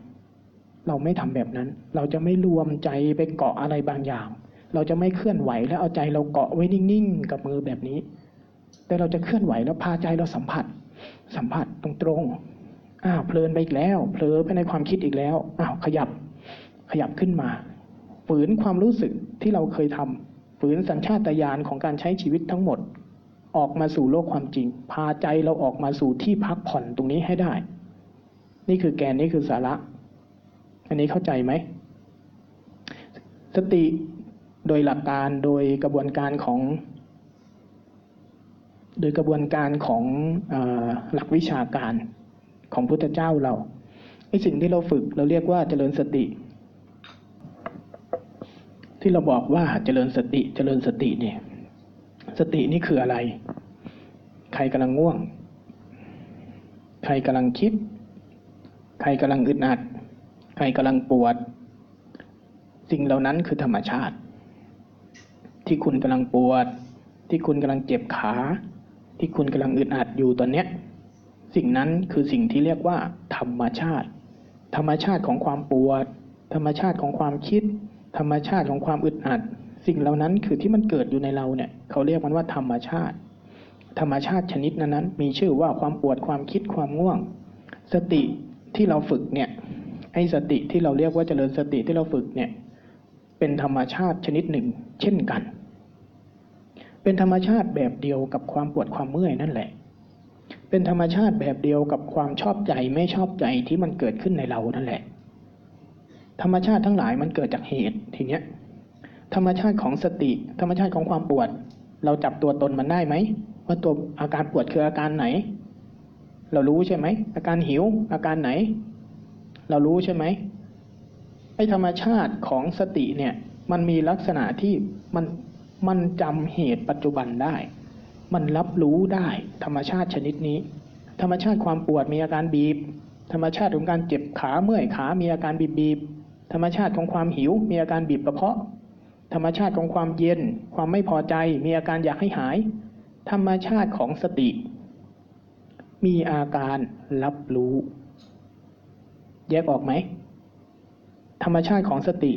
เราไม่ทำแบบนั้น เราจะไม่รวมใจไปเกาะอะไรบางอย่าง เราจะไม่เคลื่อนไหวแล้วเอาใจเราเกาะไว้นิ่งๆกับมือแบบนี้ แต่เราจะเคลื่อนไหวแล้วพาใจเราสัมผัส สัมผัสตรงๆอ้าวเพลินไปอีกแล้วเผลอไปในความคิดอีกแล้วอ้าวขยับขยับขึ้นมาฝืนความรู้สึกที่เราเคยทำ ฝืนสัญชาตญาณของการใช้ชีวิตทั้งหมด ออกมาสู่โลกความจริง พาใจเราออกมาสู่ที่พักผ่อนตรงนี้ให้ได้ นี่คือแกนนี่คือสาระ อันนี้เข้าใจไหม สติโดยหลักการโดยกระบวนการของ โดยกระบวนการของอหลักวิชาการของพุทธเจ้าเราไอสิ่งที่เราฝึกเราเรียกว่าเจริญสติ ที่เราบอกว่าเจริญสติเจริญสติเนี่ย สตินี่คืออะไร ใครกำลังง่วง ใครกำลังคิด ใครกำลังอึดอัด ใครกำลังปวด สิ่งเหล่านั้นคือธรรมชาติ ที่คุณกำลังปวด ที่คุณกำลังเจ็บขา ที่คุณกำลังอึดอัดอยู่ตอนเนี้ย สิ่งนั้นคือสิ่งที่เรียกว่า ธรรมชาติ ธรรมชาติของความปวด ธรรมชาติของความคิด ธรรมชาติของความอึดอัด สิ่งเหล่านั้นคือที่มันเกิดอยู่ในเราเนี่ยเขาเรียกมันว่าธรรมชาติ ธรรมชาติชนิดนั้นๆมีชื่อว่าความปวดความคิดความง่วง สติที่เราฝึกเนี่ยไอ้สติที่เราเรียกว่าเจริญสติที่เราฝึกเนี่ยเป็นธรรมชาติชนิดหนึ่ง เช่นกัน เป็นธรรมชาติแบบเดียวกับความปวดความเมื่อยนั่นแหละ เป็นธรรมชาติแบบเดียวกับความชอบใจไม่ชอบใจที่มันเกิดขึ้นในเรานั่นแหละ ธรรมชาติทั้งหลายมันเกิดจากเหตุทีเนี้ยธรรมชาติของสติ ธรรมชาติของความปวด เราจับตัวตนมันได้ไหมว่าตัวอาการปวดคืออาการไหน เรารู้ใช่ไหมอาการหิว อาการไหน เรารู้ใช่ไหมไอ้ธรรมชาติของสติเนี่ยมันมีลักษณะที่มันมันจำเหตุปัจจุบันได้ มันรับรู้ได้ ธรรมชาติชนิดนี้ ธรรมชาติความปวดมีอาการบีบ ธรรมชาติของการเจ็บขาเมื่อยขามีอาการบีบบีบ ธรรมชาติของความหิว มีอาการบีบกระเพาะ ธรรมชาติของความเย็น ความไม่พอใจ มีอาการอยากให้หาย ธรรมชาติของสติ มีอาการรับรู้ แยกออกไหม ธรรมชาติของสติ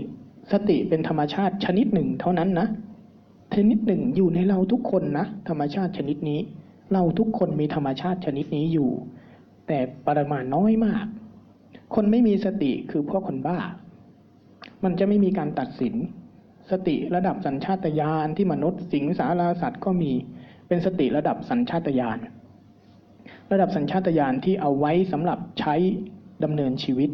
สติเป็นธรรมชาติชนิดหนึ่งเท่านั้นนะ ชนิดหนึ่งอยู่ในเราทุกคนนะ ธรรมชาติชนิดนี้ เราทุกคนมีธรรมชาติชนิดนี้อยู่ แต่ปริมาณน้อยมาก คนไม่มีสติคือพวกคนบ้า มันจะไม่มีการตัดสิน สติระดับสัญชาตญาณที่มนุษย์สิงสาราสัตว์ก็มีเป็นสติระดับสัญชาตญาณระดับสัญชาตญาณที่เอาไว้สำหรับใช้ดำเนินชีวิต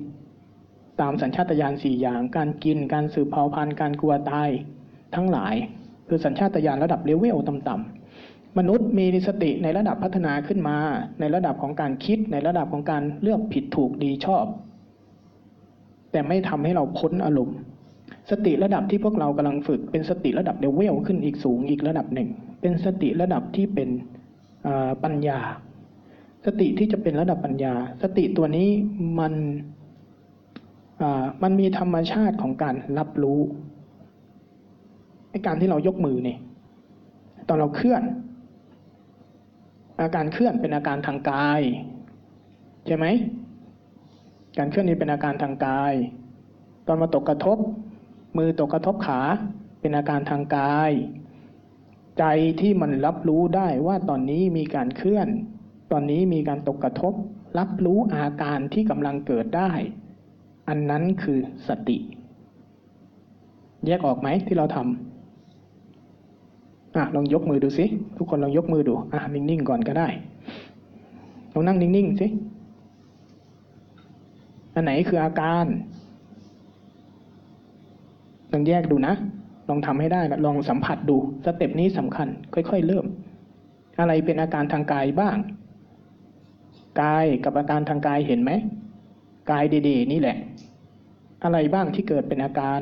ตามสัญชาตญาณสี่อย่าง การกินการสืบเผ่าพันธุ์การกลัวตายทั้งหลาย คือสัญชาตญาณระดับเลเวลต่ำๆมนุษย์มีสติในระดับพัฒนาขึ้นมา ในระดับของการคิดในระดับของการเลือกผิดถูกดีชั่ว แต่ไม่ทำให้เราพ้นอารมณ์ สติระดับที่พวกเรากำลังฝึก เป็นสติระดับเลเวลขึ้นอีกสูงอีกระดับหนึ่ง เป็นสติระดับที่เป็นปัญญา สติที่จะเป็นระดับปัญญา สติตัวนี้มันมันมีธรรมชาติของการรับรู้ไอการที่เรายกมือเนี่ยตอนเราเคลื่อน อาการเคลื่อนเป็นอาการทางกาย ใช่ไหม การเคลื่อนนี้เป็นอาการทางกาย ตอนมาตกกระทบ มือตกกระทบขาเป็นอาการทางกาย ใจที่มันรับรู้ได้ว่าตอนนี้มีการเคลื่อน ตอนนี้มีการตกกระทบ รับรู้อาการที่กำลังเกิดได้ อันนั้นคือสติ แยกออกไหมที่เราทำอะลองยกมือดูสิทุกคนลองยกมือดูอะนิ่งๆก่อนก็ได้ลองนั่งนิ่งๆสิ อันไหนคืออาการลองแยกดูนะ ลองทำให้ได้ลองสัมผัสดูสเต็ปนี้สำคัญ ค่อย ๆ เริ่ม อะไรเป็นอาการทางกายบ้าง กายกับอาการทางกายเห็นไหมกายดีๆ นี่แหละ อะไรบ้างที่เกิดเป็นอาการ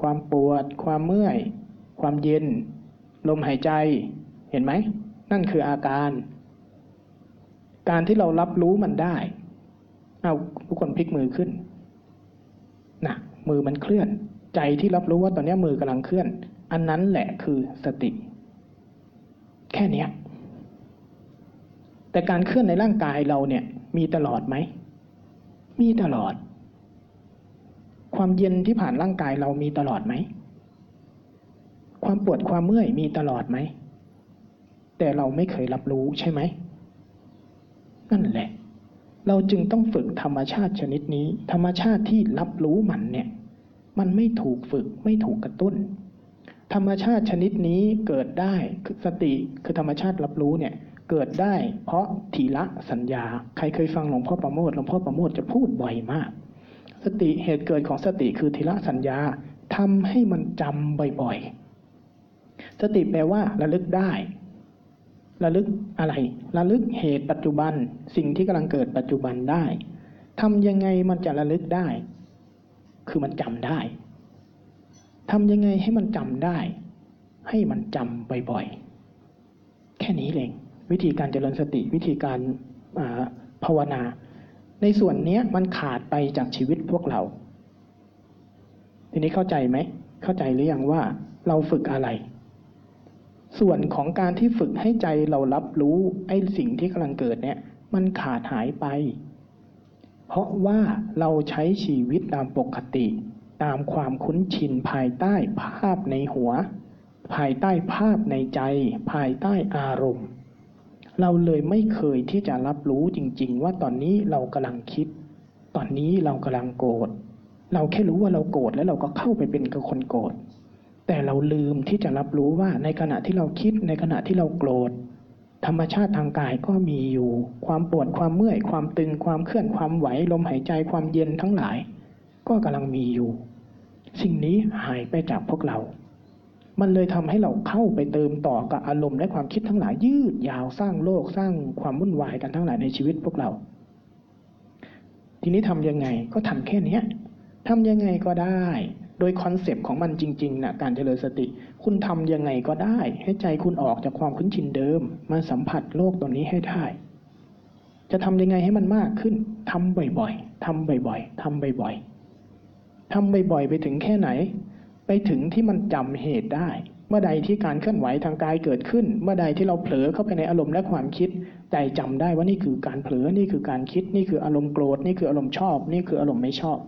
ความปวด ความเมื่อย ความเย็น ลมหายใจ เห็นไหม นั่นคืออาการ การที่เรารับรู้มันได้ เอาทุกคนพลิกมือขึ้นนะมือมันเคลื่อน ใจที่รับรู้ว่าตอนนี้มือกำลังเคลื่อน อันนั้นแหละคือสติ แค่เนี้ยแต่การเคลื่อนในร่างกายเราเนี่ย มีตลอดไหม มีตลอด ความเย็นที่ผ่านร่างกายเรามีตลอดไหม ความปวดความเมื่อยมีตลอดไหม แต่เราไม่เคยรับรู้ใช่ไหม นั่นแหละ เราจึงต้องฝึกธรรมชาติชนิดนี้ ธรรมชาติที่รับรู้มันเนี่ยมันไม่ถูกฝึกไม่ถูกกระตุ้น ธรรมชาติชนิดนี้เกิดได้คือสติคือธรรมชาติรับรู้เนี่ยเกิดได้ เพราะทีละสัญญา ใครเคยฟังหลวงพ่อประโมทหลวงพ่อประโมทจะพูดบ่อยมาก สติเหตุเกิดของสติคือทีละสัญญาทำให้มันจำบ่อยๆ สติแปลว่าระลึกได้ ระลึกอะไร ระลึกเหตุปัจจุบัน สิ่งที่กำลังเกิดปัจจุบันได้ทำยังไงมันจะระลึกได้ คือมันจำได้ทำยังไงให้มันจำได้ ให้มันจำบ่อยๆ แค่นี้เองวิธีการเจริญสติวิธีการาภาวนา ในส่วนนี้มันขาดไปจากชีวิตพวกเรา ทีนี้เข้าใจไหม เข้าใจหรือยังว่าเราฝึกอะไร ส่วนของการที่ฝึกให้ใจเรารับรู้ไอ้สิ่งที่กำลังเกิดเนี่ยมันขาดหายไป เพราะว่าเราใช้ชีวิตตามปกติ ตามความคุ้นชินภายใต้ภาพในหัว ภายใต้ภาพในใจ ภายใต้อารมณ์ เราเลยไม่เคยที่จะรับรู้จริง ๆ ว่าตอนนี้เรากำลังคิด ตอนนี้เรากำลังโกรธเราแค่รู้ว่าเราโกรธแล้วเราก็เข้าไปเป็นกับคนโกรธ แต่เราลืมที่จะรับรู้ว่าในขณะที่เราคิดในขณะที่เราโกรธ ธรรมชาติทางกายก็มีอยู่ ความปวดความเมื่อย ความตึงความเคลื่อนความไหวลมหายใจความเย็นทั้งหลาย ก็กำลังมีอยู่ สิ่งนี้หายไปจากพวกเรา มันเลยทำให้เราเข้าไปเติมต่อกับอารมณ์และความคิดทั้งหลายยืดยาวสร้างโลกสร้างความวุ่นวายกันทั้งหลายในชีวิตพวกเรา ทีนี้ทำยังไงก็ทำแค่เนี้ยทำยังไงก็ได้ โดย concept ของมันจริงๆนะการเจริญสติ คุณทำยังไงก็ได้ ให้ใจคุณออกจากความคุ้นชินเดิม มาสัมผัสโลกตัวนี้ให้ได้ จะทำยังไงให้มันมากขึ้นทำบ่อยๆทำบ่อยๆทำบ่อยๆทำบ่อยๆ ไปถึงแค่ไหน ไปถึงที่มันจำเหตุได้ เมื่อใดที่การเคลื่อนไหวทางกายเกิดขึ้น เมื่อใดที่เราเผลอเข้าไปในอารมณ์และความคิด ใจจำได้ว่านี่คือการเผลอนี่คือการคิด นี่คืออารมณ์โกรธนี่คืออารมณ์ชอบ นี่คืออารมณ์ไม่ชอบ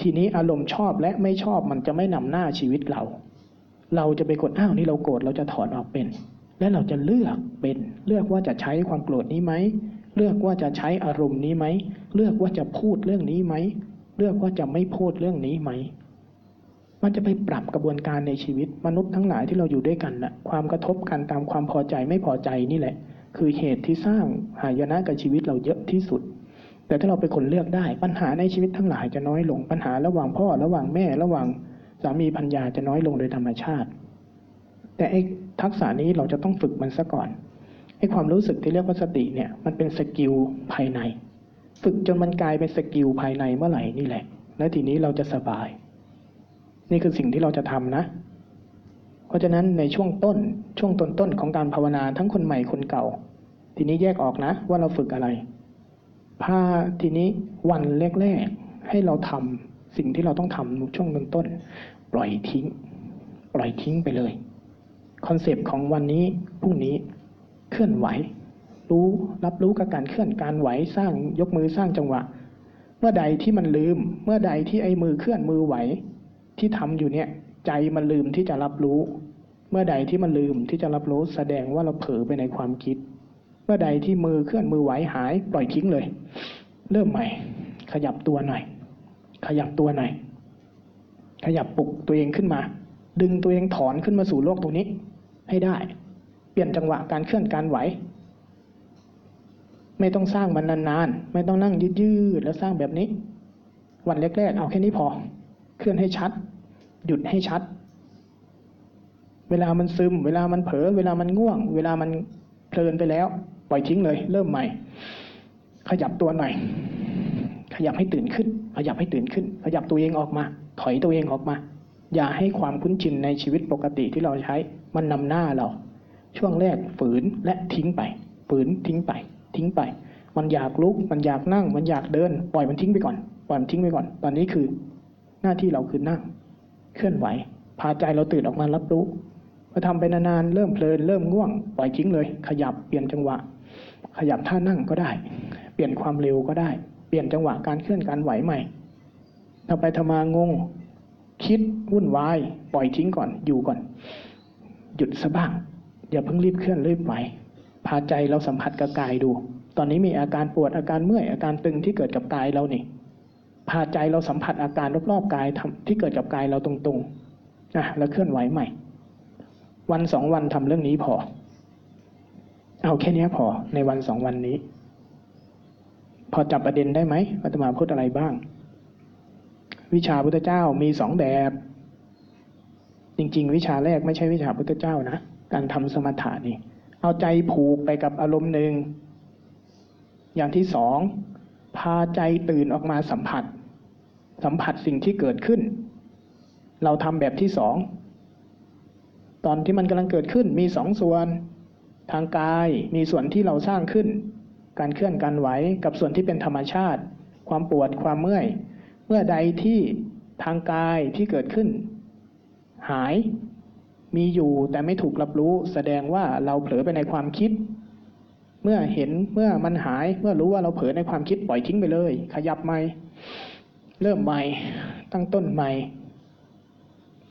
ทีนี้อารมณ์ชอบและไม่ชอบมันจะไม่นำหน้าชีวิตเรา เราจะไปกดอ้าวนี่เราโกรธเราจะถอนออกเป็น และเราจะเลือกเป็นเลือกว่าจะใช้ความโกรธนี้ไหมเลือกว่าจะใช้อารมณ์นี้ไหมเลือกว่าจะพูดเรื่องนี้ไหมเลือกว่าจะไม่พูดเรื่องนี้ไหมมันจะไปปรับกระบวนการในชีวิตมนุษย์ทั้งหลายที่เราอยู่ด้วยกันนะ่ะความกระทบกันตามความพอใจไม่พอใจนี่แหละ คือเหตุที่สร้างหายนะกับชีวิตเราเยอะที่สุด แต่ถ้าเราเป็นคนเลือกได้ปัญหาในชีวิตทั้งหลายจะน้อยลงปัญหาระหว่างพ่อระหว่างแม่ระหว่างสามีภรรยาจะน้อยลงโดยธรรมชาติ แต่ไอ้ทักษะนี้เราจะต้องฝึกมันซะก่อนไอ้ความรู้สึกที่เรียกว่าสติเนี่ยมันเป็น skill ภายใน ฝึกจนมันกลายเป็น skill ภายในเมื่อไหร่นี่แหละ แล้วทีนี้เราจะสบาย นี่คือสิ่งที่เราจะทำนะ เพราะฉะนั้นในช่วงต้นช่วงต้นต้นของการภาวนาทั้งคนใหม่คนเก่า ทีนี้แยกออกนะว่าเราฝึกอะไร พาทีนี้วันแรกๆให้เราทำสิ่งที่เราต้องทำช่วงเบื้องต้น ปล่อยทิ้ง ปล่อยทิ้งไปเลย concept ของวันนี้พรุ่งนี้เคลื่อนไหว รู้รับรู้กับการเคลื่อนการไหวสร้างยกมือสร้างจังหวะ เมื่อใดที่มันลืม เมื่อใดที่ไอ้มือเคลื่อนมือไหว ที่ทำอยู่เนี่ย ใจมันลืมที่จะรับรู้ เมื่อใดที่มันลืมที่จะรับรู้ แสดงว่าเราเผลอไปในความคิด เมื่อใดที่มือเคลื่อนมือไหวหายปล่อยทิ้งเลย เริ่มใหม่ ขยับตัวหน่อย ขยับตัวหน่อย ขยับปลุกตัวเองขึ้นมา ดึงตัวเองถอนขึ้นมาสู่โลกตรงนี้ ให้ได้ เปลี่ยนจังหวะการเคลื่อนการไหว ไม่ต้องสร้างมันนานๆ ไม่ต้องนั่งยืดๆแล้วสร้างแบบนี้ วันแรกๆ เอาแค่นี้พอ เคลื่อนให้ชัด หยุดให้ชัด เวลามันซึม เวลามันเผลอ เวลามันง่วง เวลามันเพลินไปแล้ว ล่อยทิ้งเลย เริ่มใหม่ ขยับตัวหน่อย ขยับให้ตื่นขึ้น ขยับให้ตื่นขึ้น ขยับตัวเองออกมา ถอยตัวเองออกมา อย่าให้ความคุ้นชินในชีวิตปกติที่เราใช้ มันนำหน้าเรา ช่วงแรกฝืนและทิ้งไป ฝืนทิ้งไป ทิ้งไป มันอยากลุก มันอยากนั่ง มันอยากเดิน ปล่อยมันทิ้งไปก่อน ปล่อยมันทิ้งไปก่อน ตอนนี้คือ หน้าที่เราคือนั่ง เคลื่อนไหว พาใจเราตื่นออกมารับรู้พอทำไปนานๆ เริ่มเพลิน เริ่มง่วง ปล่อยทิ้งเลย ขยับ เปลี่ยนจังหวะ ขยับท่านั่งก็ได้ เปลี่ยนความเร็วก็ได้ เปลี่ยนจังหวะการเคลื่อนการไหวใหม่ทำไปทำมางง คิดวุ่นวาย ปล่อยทิ้งก่อน อยู่ก่อน หยุดซะบ้าง อย่าเพิ่งรีบเคลื่อนรีบไหว พาใจเราสัมผัสกับกายดู ตอนนี้มีอาการปวดอาการเมื่อยอาการตึงที่เกิดกับกายเรานี่ พาใจเราสัมผัสอาการรอบๆกายท,ที่เกิดกับกายเราตรงๆนะแล้วเคลื่อนไหวใหม่ วันสองวันทำเรื่องนี้พอ เอาแค่นี้พอในวันสองวันนี้ พอจับประเด็นได้ไหมอาตมาพูดอะไรบ้าง วิชาพุทธเจ้ามีสองแบบ จริง ๆ วิชาแรกไม่ใช่วิชาพุทธเจ้านะการทำสมถะนี่ เอาใจผูกไปกับอารมณ์หนึ่ง อย่างที่สองพาใจตื่นออกมาสัมผัส สัมผัสสิ่งที่เกิดขึ้น เราทำแบบที่สองตอนที่มันกำลังเกิดขึ้นมีสองส่วน ทางกายมีส่วนที่เราสร้างขึ้น การเคลื่อนการไหวกับส่วนที่เป็นธรรมชาติ ความปวดความเมื่อย เมื่อใดที่ทางกายที่เกิดขึ้น หายมีอยู่แต่ไม่ถูกรับรู้ แสดงว่าเราเผลอไปในความคิด เมื่อเห็นเมื่อมันหาย เมื่อรู้ว่าเราเผลอในความคิดปล่อยทิ้งไปเลย ขยับใหม่เริ่มใหม่ตั้งต้นใหม่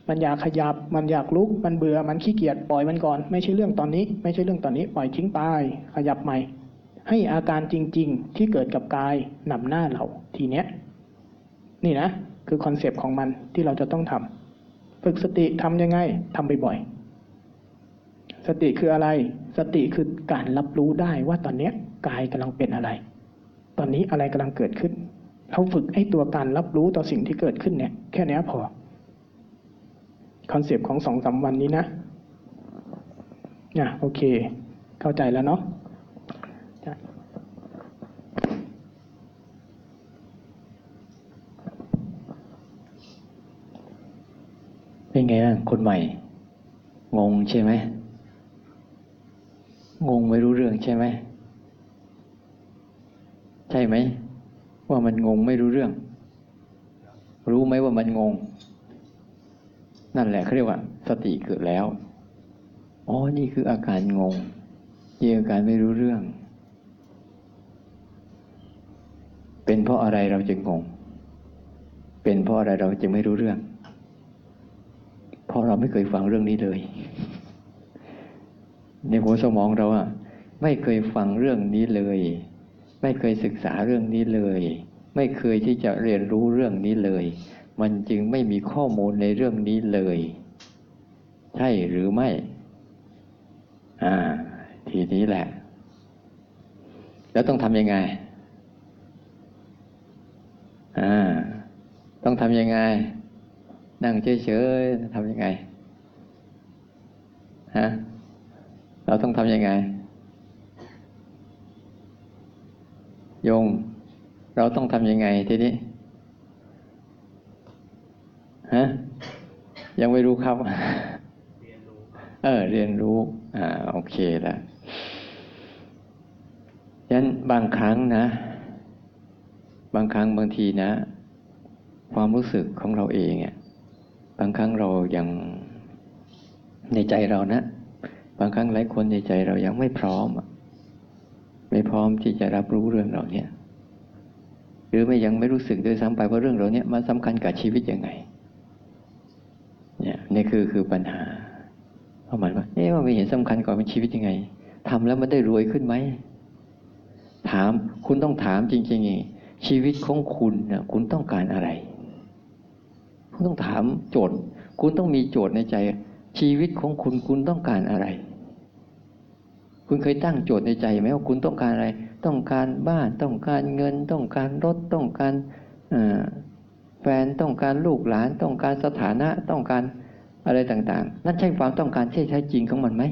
มันอยากขยับ มันอยากลุก มันเบื่อ มันขี้เกียจ ปล่อยมันก่อน ไม่ใช่เรื่องตอนนี้ ไม่ใช่เรื่องตอนนี้ ปล่อยทิ้งไป ขยับใหม่ ให้อาการจริง ๆ ที่เกิดกับกายนำหน้าเราทีเนี้ย นี่นะ คือ concept ของมันที่เราจะต้องทำ ฝึกสติทำยังไงทำบ่อยๆ สติคืออะไร สติคือการรับรู้ได้ว่าตอนเนี้ยกายกำลังเป็นอะไร ตอนนี้อะไรกำลังเกิดขึ้น เราฝึกไอ้ตัวการรับรู้ต่อสิ่งที่เกิดขึ้นเนี่ย แค่นี้พอ concept ของสองสามวันนี้นะอะโอเค เข้าใจแล้วเนาะจ้ะเป็นไงบ้างคนใหม่ งงใช่ไหม งงไม่รู้เรื่องใช่ไหม ใช่ไหม ว่ามันงงไม่รู้เรื่อง รู้ไหมว่ามันงง นั่นแหละเขาเรียกว่า สติเกิดแล้ว อ๋อ นี่คืออาการงงนี่คืออาการไม่รู้เรื่อง เป็นเพราะอะไรเราจึงงง เป็นเพราะอะไรเราจึงไม่รู้เรื่อง เพราะเราไม่เคยฟังเรื่องนี้เลย ในหัวสมองเราอะไม่เคยฟังเรื่องนี้เลย ไม่เคยศึกษาเรื่องนี้เลย ไม่เคยที่จะเรียนรู้เรื่องนี้เลย มันจึงไม่มีข้อมูลในเรื่องนี้เลย ใช่หรือไม่ อ่า ทีนี้แหละ แล้วต้องทำยังไง อ่า ต้องทำยังไง นั่งเฉยๆทำยังไง ฮะ เราต้องทำยังไงโยง เราต้องทำยังไงทีนี้ ฮะยังไม่รู้ครับ เออ เรียนรู้ อ่า โอเคแล้วฉะนั้นบางครั้งนะ บางครั้งบางทีนะ ความรู้สึกของเราเองอะบางครั้งเรายังในใจเรานะ บางครั้งหลายคนในใจเรายังไม่พร้อม ไม่พร้อมที่จะรับรู้เรื่องเราเนี่ย หรือไม่ยังไม่รู้สึกด้วยซ้ำไปว่าเรื่องเราเนี่ยมันสำคัญกับชีวิตยังไง เนี่ยนี่คือคือปัญหาเพราะมันว่าเอ๊ะว่าไม่เห็นสำคัญกว่าเป็นชีวิตยังไงทำแล้วมันได้รวยขึ้นไหมถามคุณต้องถามจริงๆชีวิตของคุณเนี่ยคุณต้องการอะไร คุณต้องถามโจทย์ คุณต้องมีโจทย์ในใจ ชีวิตของคุณคุณต้องการอะไร คุณเคยตั้งโจทย์ในใจไหมว่าคุณต้องการอะไร ต้องการบ้านต้องการเงิน ต้องการรถต้องการอ่อ แฟนต้องการลูกหลานต้องการสถานะต้องการอะไรต่าง ๆ นั่นใช่ความต้องการที่แท้จริงของมันไหม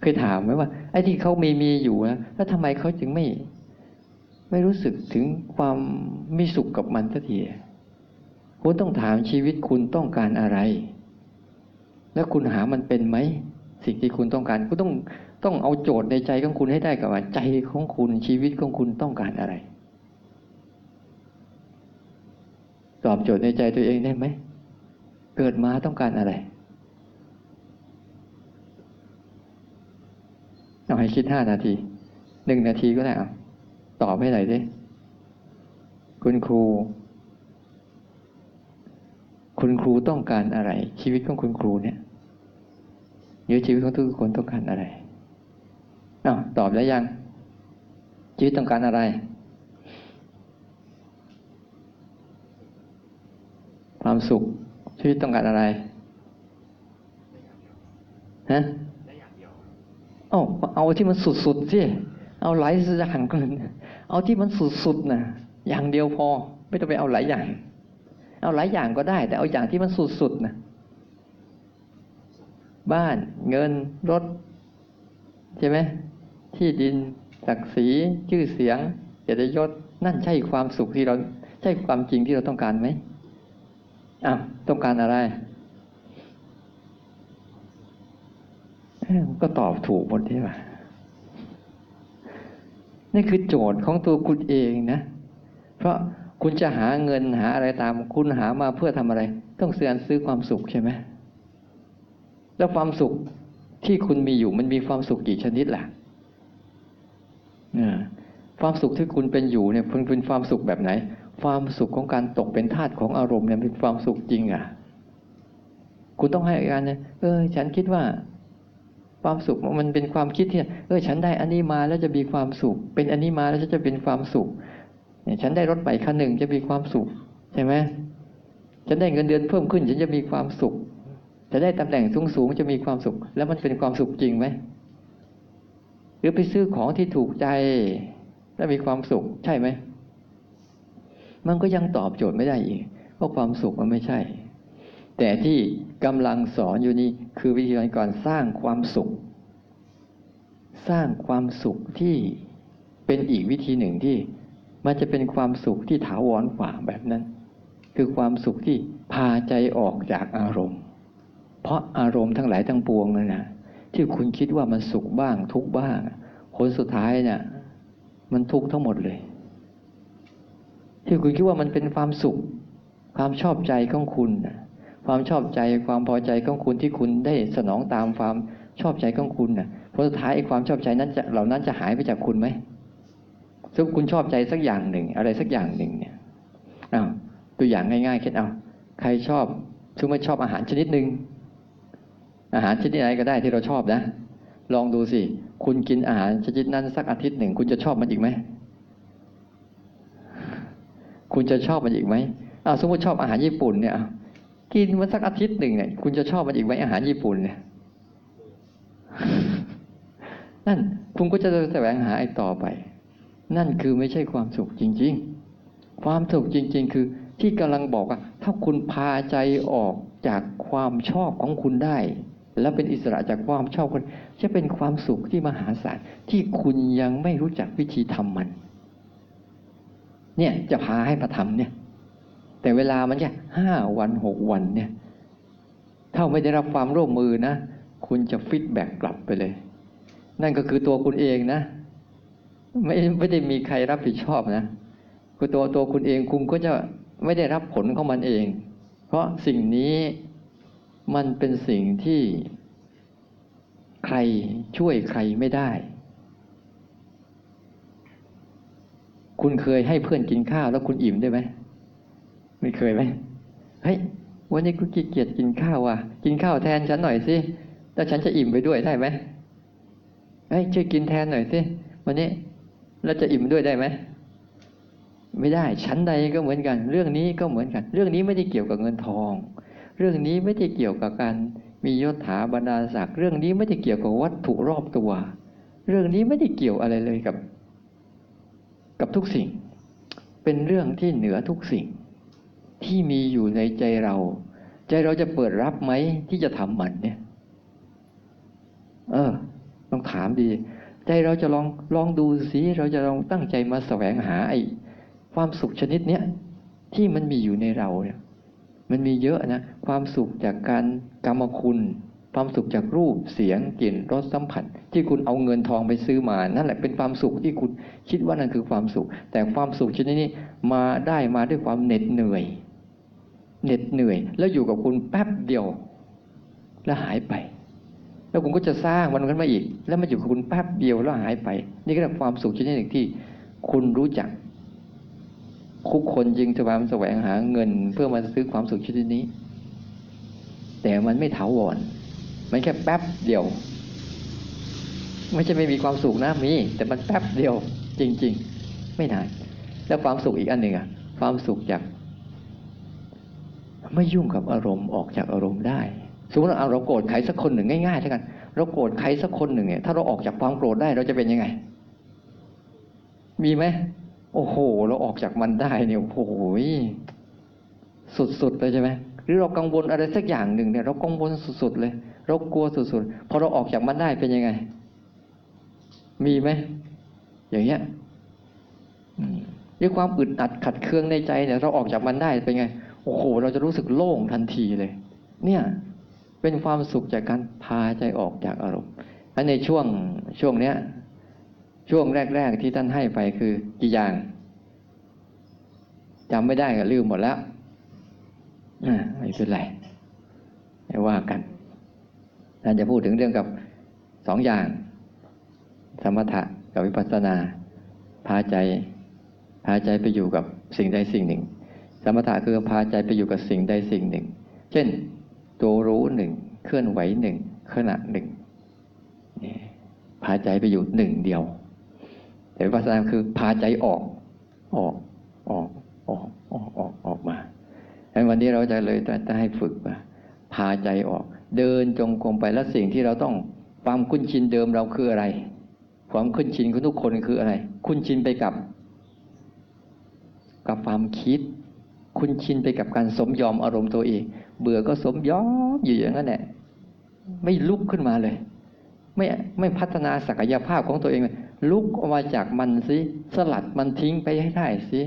เคยถามไหมว่าไอ้ที่เขามีมีอยู่นะแล้วทำไมเขาจึงไม่ ไม่รู้สึกถึงความมีสุขกับมันสักทีคุณต้องถามชีวิตคุณต้องการอะไร แล้วคุณหามันเป็นไหม สิ่งที่คุณต้องการคุณต้อง ต้องเอาโจทย์ในใจของคุณให้ได้กับว่า ใจของคุณชีวิตของคุณต้องการอะไร ตอบโจทย์ในใจตัวเองได้ไหม เกิดมาต้องการอะไรเอาให้คิดห้านาทีหนึ่งนาทีก็ได้เอาตอบให้หน่อยดิคุณครู คุณครูต้องการอะไร ชีวิตของคุณครูเนี่ยหรือชีวิตของทุกคนต้องการอะไร อ้าวตอบแล้วยังจชีวิตต้องการอะไร ความสุข ชีวิตต้องการอะไรฮะเอาเอาที่มันสุดๆสิเอาหลายอย่างก่อนเอาที่มันสุดๆนะอย่างเดียวพอ ไม่ต้องไปเอาหลายอย่าง เอาหลายอย่างก็ได้ แต่เอาอย่างที่มันสุดๆนะบ้านเงินรถ ใช่ไหม ที่ดินศักดิ์ศรีชื่อเสียงเกียรติยศนั่นใช่ความสุขที่เราใช่ความจริงที่เราต้องการไหมอ้าวต้องการอะไร ก็ตอบถูกหมดใช่ไหมนี่คือโจทย์ของตัวคุณเองนะ เพราะคุณจะหาเงินหาอะไรตาม คุณหามาเพื่อทำอะไร ต้องเสื่อซื้อความสุขใช่ไหมแล้วความสุขที่คุณมีอยู่มันมีความสุขกี่ชนิดล่ะ ความสุขที่คุณเป็นอยู่เนี่ยคุณเป็นความสุขแบบไหน ความสุขของการตกเป็นทาสของอารมณ์เนี่ยเป็นความสุขจริงอะ คุณต้องให้การเนี่ยเออ ฉันคิดว่า ความสุขมันเป็นความคิดที่เออ ฉันได้อันนี้มาแล้วจะมีความสุข เป็นอันนี้มาแล้วจะเป็นความสุข เนี่ย ฉันได้รถใหม่คันหนึ่งจะมีความสุข ใช่ไหมฉันได้เงินเดือนเพิ่มขึ้น ฉันจะมีความสุขจะได้ตำแหน่งสูงสูงๆจะมีความสุข แล้วมันเป็นความสุขจริงไหม รือไปซื้อของที่ถูกใจ แล้วมีความสุขใช่ไหม มันก็ยังตอบโจทย์ไม่ได้อีกเพราะความสุขมันไม่ใช่ แต่ที่กำลังสอนอยู่นี้คือวิธีการสร้างความสุข สร้างความสุขที่เป็นอีกวิธีหนึ่งที่มันจะเป็นความสุขที่ถาวรกว่าแบบนั้น คือความสุขที่พาใจออกจากอารมณ์ เพราะอารมณ์ทั้งหลายทั้งปวงนั่นนะ ที่คุณคิดว่ามันสุขบ้าง ทุกบ้างผลสุดท้ายเนี่ย มันทุกทั้งหมดเลย ที่คุณคิดว่ามันเป็นความสุข ความชอบใจของคุณความชอบใจความพอใจของคุณที่คุณได้สนองตามความชอบใจของคุณน่ะผลสุดท้ายไอ้ความชอบใจนั้นจะเหล่านั้นจะหายไปจากคุณไหมสมมติคุณชอบใจสักอย่างหนึ่ง อะไรสักอย่างหนึ่งเนี่ยอ้าวตัวอย่างง่ายๆแค่เอาใครชอบสมมติชอบอาหารชนิดหนึ่ง อาหารชนิดไหนก็ได้ที่เราชอบนะ ลองดูสิ คุณกินอาหารชนิดนั้นสักอาทิตย์หนึ่ง คุณจะชอบมันอีกไหม คุณจะชอบมันอีกไหมอ้าวสมมติชอบอาหารญี่ปุ่นเนี่ย กินมันสักอาทิตย์หนึ่งเนี่ย คุณจะชอบมันอีกไหมอาหารญี่ปุ่นเนี่ย นั่นคุณก็จะแสวงหาไอ้ต่อไป นั่นคือไม่ใช่ความสุขจริง ๆ ความสุขจริง ๆ คือที่กำลังบอกว่าถ้าคุณพาใจออกจากความชอบของคุณได้ แล้วเป็นอิสระจากความชอบคน จะเป็นความสุขที่มหาศาลที่คุณยังไม่รู้จักวิธีทำมัน เนี่ยจะพาให้ประทำเนี่ย แต่เวลามันแค่ห้าวันหกวันเนี่ยถ้าไม่ได้รับความร่วมมือนะ คุณจะฟีดแบ็กกลับไปเลย นั่นก็คือตัวคุณเองนะ ไม่ไม่ได้มีใครรับผิดชอบนะ คือตัวตัวคุณเองคุณก็จะไม่ได้รับผลของมันเอง เพราะสิ่งนี้ มันเป็นสิ่งที่ใครช่วยใครไม่ได้ คุณเคยให้เพื่อนกินข้าวแล้วคุณอิ่มได้ไหม ไม่เคยไหมเฮ้ยวันนี้กูขี้เกียจกินข้าวว่ะ กินข้าวแทนฉันหน่อยสิแล้วฉันจะอิ่มไปด้วยได้ไหมเฮ้ยช่วยกินแทนหน่อยสิวันนี้แล้วจะอิ่มด้วยได้ไหมไม่ได้ชั้นใดก็เหมือนกัน เรื่องนี้ก็เหมือนกัน เรื่องนี้ไม่ได้เกี่ยวกับเงินทอง เรื่องนี้ไม่ได้เกี่ยวกับการมียศถาบรรดาศักดิ์เรื่องนี้ไม่ได้เกี่ยวกับวัตถุรอบตัว เรื่องนี้ไม่ได้เกี่ยวอะไรเลยกับ กับทุกสิ่ง เป็นเรื่องที่เหนือทุกสิ่ง ที่มีอยู่ในใจเรา ใจเราจะเปิดรับไหมที่จะทำมันเนี่ย เออ ต้องถามดี ใจเราจะลองลองดูสิเราจะลองตั้งใจมาแสวงหาไอ้ความสุขชนิดเนี้ยที่มันมีอยู่ในเราเนี่ย มันมีเยอะนะ ความสุขจากการกรรมคุณ ความสุขจากรูปเสียงกลิ่นรสสัมผัส ที่คุณเอาเงินทองไปซื้อมา นั่นแหละเป็นความสุขที่คุณคิดว่านั่นคือความสุข แต่ความสุขชนิดนี้มาได้มาด้วยความเหน็ดเหนื่อย เหน็ดเหนื่อย แล้วอยู่กับคุณแป๊บเดียว แล้วหายไป แล้วคุณก็จะสร้างมันขึ้นมาอีก แล้วมาอยู่กับคุณแป๊บเดียวแล้วหายไป นี่ก็เรียกความสุขชนิดหนึ่งที่คุณรู้จัก คุกคนจึงพยายามแสวงหาเงิน เพื่อมาซื้อความสุขชนิดนี้ แต่มันไม่ถาวรมันแค่แป๊บเดียว ไม่ใช่ไม่มีความสุขนะมี แต่มันแป๊บเดียว จริง ๆ ไม่นานแล้วความสุขอีกอันหนึ่งอะความสุขจาก ไม่ยุ่งกับอารมณ์ออกจากอารมณ์ได้สมมติเอาเราโกรธใครสักคนหนึ่งง่ายๆแล้วกัน เราโกรธใครสักคนหนึ่งเนี่ยถ้าเราออกจากความโกรธได้เราจะเป็นยังไง มีไหม โอ้โห เราออกจากมันได้เนี่ยโอ้โหสุดๆเลยใช่ไหมหรือเรากังวลอะไรสักอย่างหนึ่งเนี่ย เรากังวลสุดๆเลย เรากลัวสุดๆพอเราออกจากมันได้เป็นยังไง มีไหมอย่างเงี้ยอืมด้วยความอึดอัดขัดเคืองในใจเนี่ย เราออกจากมันได้เป็นไง โอ้โห เราจะรู้สึกโล่งทันทีเลย เนี่ย เป็นความสุขจากการพาใจออกจากอารมณ์ในช่วงช่วงเนี้ย ช่วงแรก ๆ ที่ท่านให้ไปคือกี่อย่างจำไม่ได้ก็ลืมหมดแล้วอไม่เป็นไรไม่ว่ากันท่านจะพูดถึงเรื่องกับสองอย่าง สมถะกับวิปัสสนา พาใจพาใจไปอยู่กับสิ่งใดสิ่งหนึ่ง สมถะคือพาใจไปอยู่กับสิ่งใดสิ่งหนึ่ง เช่น ตัวรู้หนึ่งเคลื่อนไหวหนึ่งขณะหนึ่งพาใจไปอยู่หนึ่งเดียว แต่วิปัสสนาคือพาใจออก ออก ออก ออก ออก ออก ออกมาดังนั้นวันนี้เราจะเลยจะให้ฝึกว่าพาใจออก เดินจงกรมไปแล้วสิ่งที่เราต้องความคุ้นชินเดิมเราคืออะไร ความคุ้นชินของทุกคนคืออะไร คุ้นชินไปกับ กับความคิด คุ้นชินไปกับการสมยอมอารมณ์ตัวเอง เบื่อก็สมยอมอยู่อย่างนั้นแหละไม่ลุกขึ้นมาเลย ไม่ไม่พัฒนาศักยภาพของตัวเองเลย ลุกออกมาจากมันสิสลัดมันทิ้งไปให้ได้สิ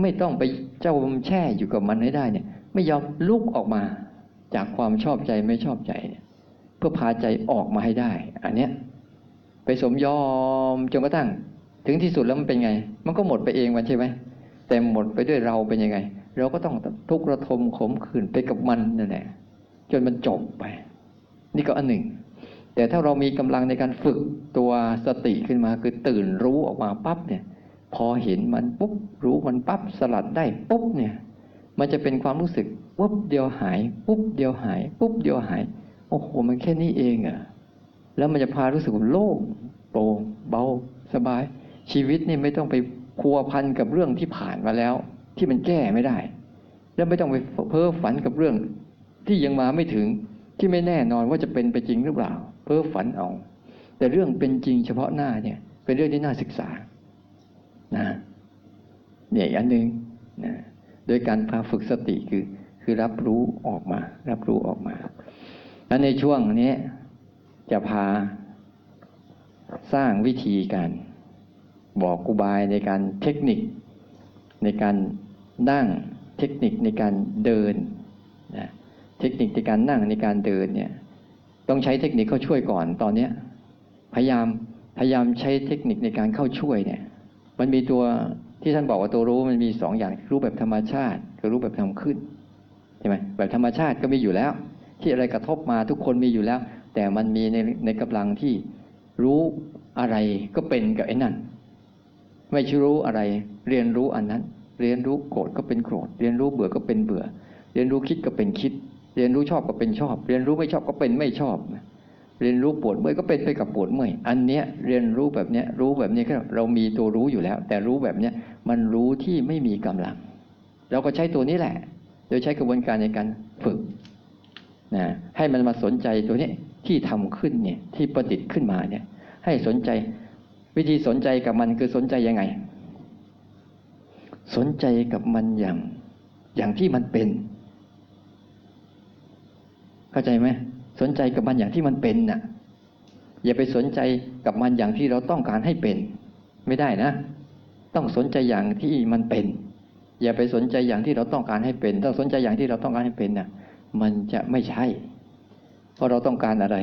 ไม่ต้องไปเจ้าแช่อยู่กับมันให้ได้เนี่ย ไม่ยอมลุกออกมาจากความชอบใจไม่ชอบใจเนี่ยเพื่อพาใจออกมาให้ได้ อันเนี้ยไปสมยอมจนกระทั่ง ถึงที่สุดแล้วมันเป็นไง มันก็หมดไปเองมันใช่ไหมแต่หมดไปด้วยเราเป็นยังไง เราก็ต้องทุกข์ระทมขมขื่นไปกับมันนั่นแหละจนมันจบไป นี่ก็อันหนึ่ง แต่ถ้าเรามีกำลังในการฝึกตัวสติขึ้นมาคือตื่นรู้ออกมาปั๊บเนี่ยพอเห็นมันปุ๊บรู้มันปั๊บสลัดได้ปุ๊บเนี่ยมันจะเป็นความรู้สึกปุ๊บเดียวหายปุ๊บเดียวหายปุ๊บเดียวหายโอ้โหมันแค่นี้เองอะแล้วมันจะพารู้สึกโล่งโปร่งเบาสบาย ชีวิตนี่ไม่ต้องไปพัวพันกับเรื่องที่ผ่านมาแล้ว ที่มันแก้ไม่ได้ แล้วไม่ต้องไปเพ้อฝันกับเรื่อง ที่ยังมาไม่ถึงที่ไม่แน่นอนว่าจะเป็นไปจริงหรือเปล่า พ้อฝันเอา แต่เรื่องเป็นจริงเฉพาะหน้าเนี่ย เป็นเรื่องที่น่าศึกษานะเนี่ยอันหนึ่งนะโดยการพาฝึกสติคือคือรับรู้ออกมา รับรู้ออกมาแล้วในช่วงนี้จะพาสร้างวิธีการบอกกุบายในการเทคนิค ในการนั่งเทคนิคในการเดินนะเทคนิคในการนั่งในการเดินเนี่ย ต้องใช้เทคนิคเข้าช่วยก่อนตอนเนี้ยพยายามพยายามใช้เทคนิคในการเข้าช่วยเนี่ย มันมีตัวที่ท่านบอกว่าตัวรู้มันมีสองอย่างรู้แบบธรรมชาติกับรู้แบบทำขึ้นใช่ไหมแบบธรรมชาติก็มีอยู่แล้ว ที่อะไรกระทบมาทุกคนมีอยู่แล้ว แต่มันมีในในกำลังที่รู้อะไรก็เป็นกับไอ้นั่นไม่ใช่รู้อะไร เรียนรู้อันนั้น เรียนรู้โกรธก็เป็นโกรธเรียนรู้เบื่อก็เป็นเบื่อ เรียนรู้คิดก็เป็นคิด เรียนรู้ชอบก็เป็นชอบ เรียนรู้ไม่ชอบก็เป็นไม่ชอบ เรียนรู้ปวดเมื่อยก็เป็นไปกับปวดเมื่อยอันเนี้ยเรียนรู้แบบเนี้ยรู้แบบนี้เรามีตัวรู้อยู่แล้ว แต่รู้แบบเนี้ยมันรู้ที่ไม่มีกำลัง เราก็ใช้ตัวนี้แหละ โดยใช้กระบวนการในการฝึกนะให้มันมาสนใจตัวนี้ที่ทำขึ้นเนี่ยที่ประดิษฐ์ขึ้นมาเนี่ย ให้สนใจวิธีสนใจกับมันคือสนใจยังไง สนใจกับมันอย่าง อย่างที่มันเป็น เข้าใจไหมสนใจกับมันอย่างที่มันเป็นน่ะ อย่าไปสนใจกับมันอย่างที่เราต้องการให้เป็น ไม่ได้นะ ต้องสนใจอย่างที่มันเป็น อย่าไปสนใจอย่างที่เราต้องการให้เป็นต้องสนใจอย่างที่เราต้องการให้เป็นน่ะ มันจะไม่ใช่ เพราะเราต้องการอะไร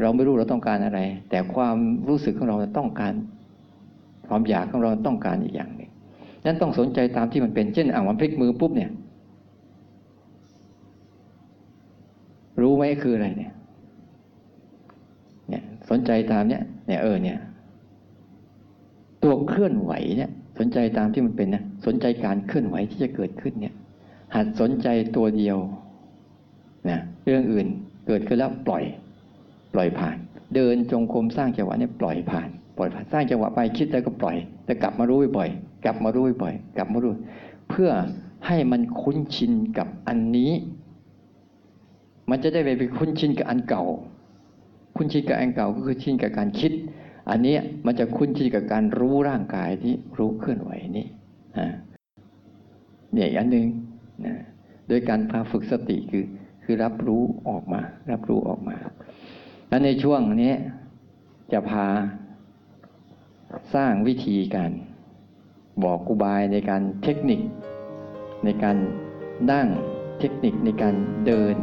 เราไม่รู้เราต้องการอะไร แต่ความรู้สึกของเราต้องการ ความอยากของเราต้องการอีกอย่างหนึ่งนั้นต้องสนใจตามที่มันเป็น เช่นอ่างมันพลิกมือปุ๊บเนี่ย รู้ไหมคืออะไรเนี่ย เนี่ย สนใจตามเนี่ยเนี่ยเออเนี่ย ตัวเคลื่อนไหวเนี่ย สนใจตามที่มันเป็นนะสนใจการเคลื่อนไหวที่จะเกิดขึ้นเนี่ย หัดสนใจตัวเดียวนะเรื่องอื่นเกิดขึ้นแล้วปล่อย ปล่อยผ่าน เดินจงกรมสร้างจังหวะเนี่ยปล่อยผ่าน ปล่อยผ่านสร้างจังหวะไปคิดแล้วก็ปล่อย แต่กลับมารู้บ่อยกลับมารู้บ่อย กลับมารู้ เพื่อให้มันคุ้นชินกับอันนี้ มันจะได้ไปไปคุ้นชินกับอันเก่า คุ้นชินกับอันเก่าก็คือชินกับการคิด อันนี้มันจะคุ้นชินกับการรู้ร่างกายที่รู้เคลื่อนไหวนี้อ่าเนี่ยอันหนึ่งนะโดยการพาฝึกสติคือคือรับรู้ออกมา รับรู้ออกมา แล้วในช่วงนี้จะพาสร้างวิธีการบอกกุบายในการเทคนิค ในการนั่งเทคนิคในการเดิน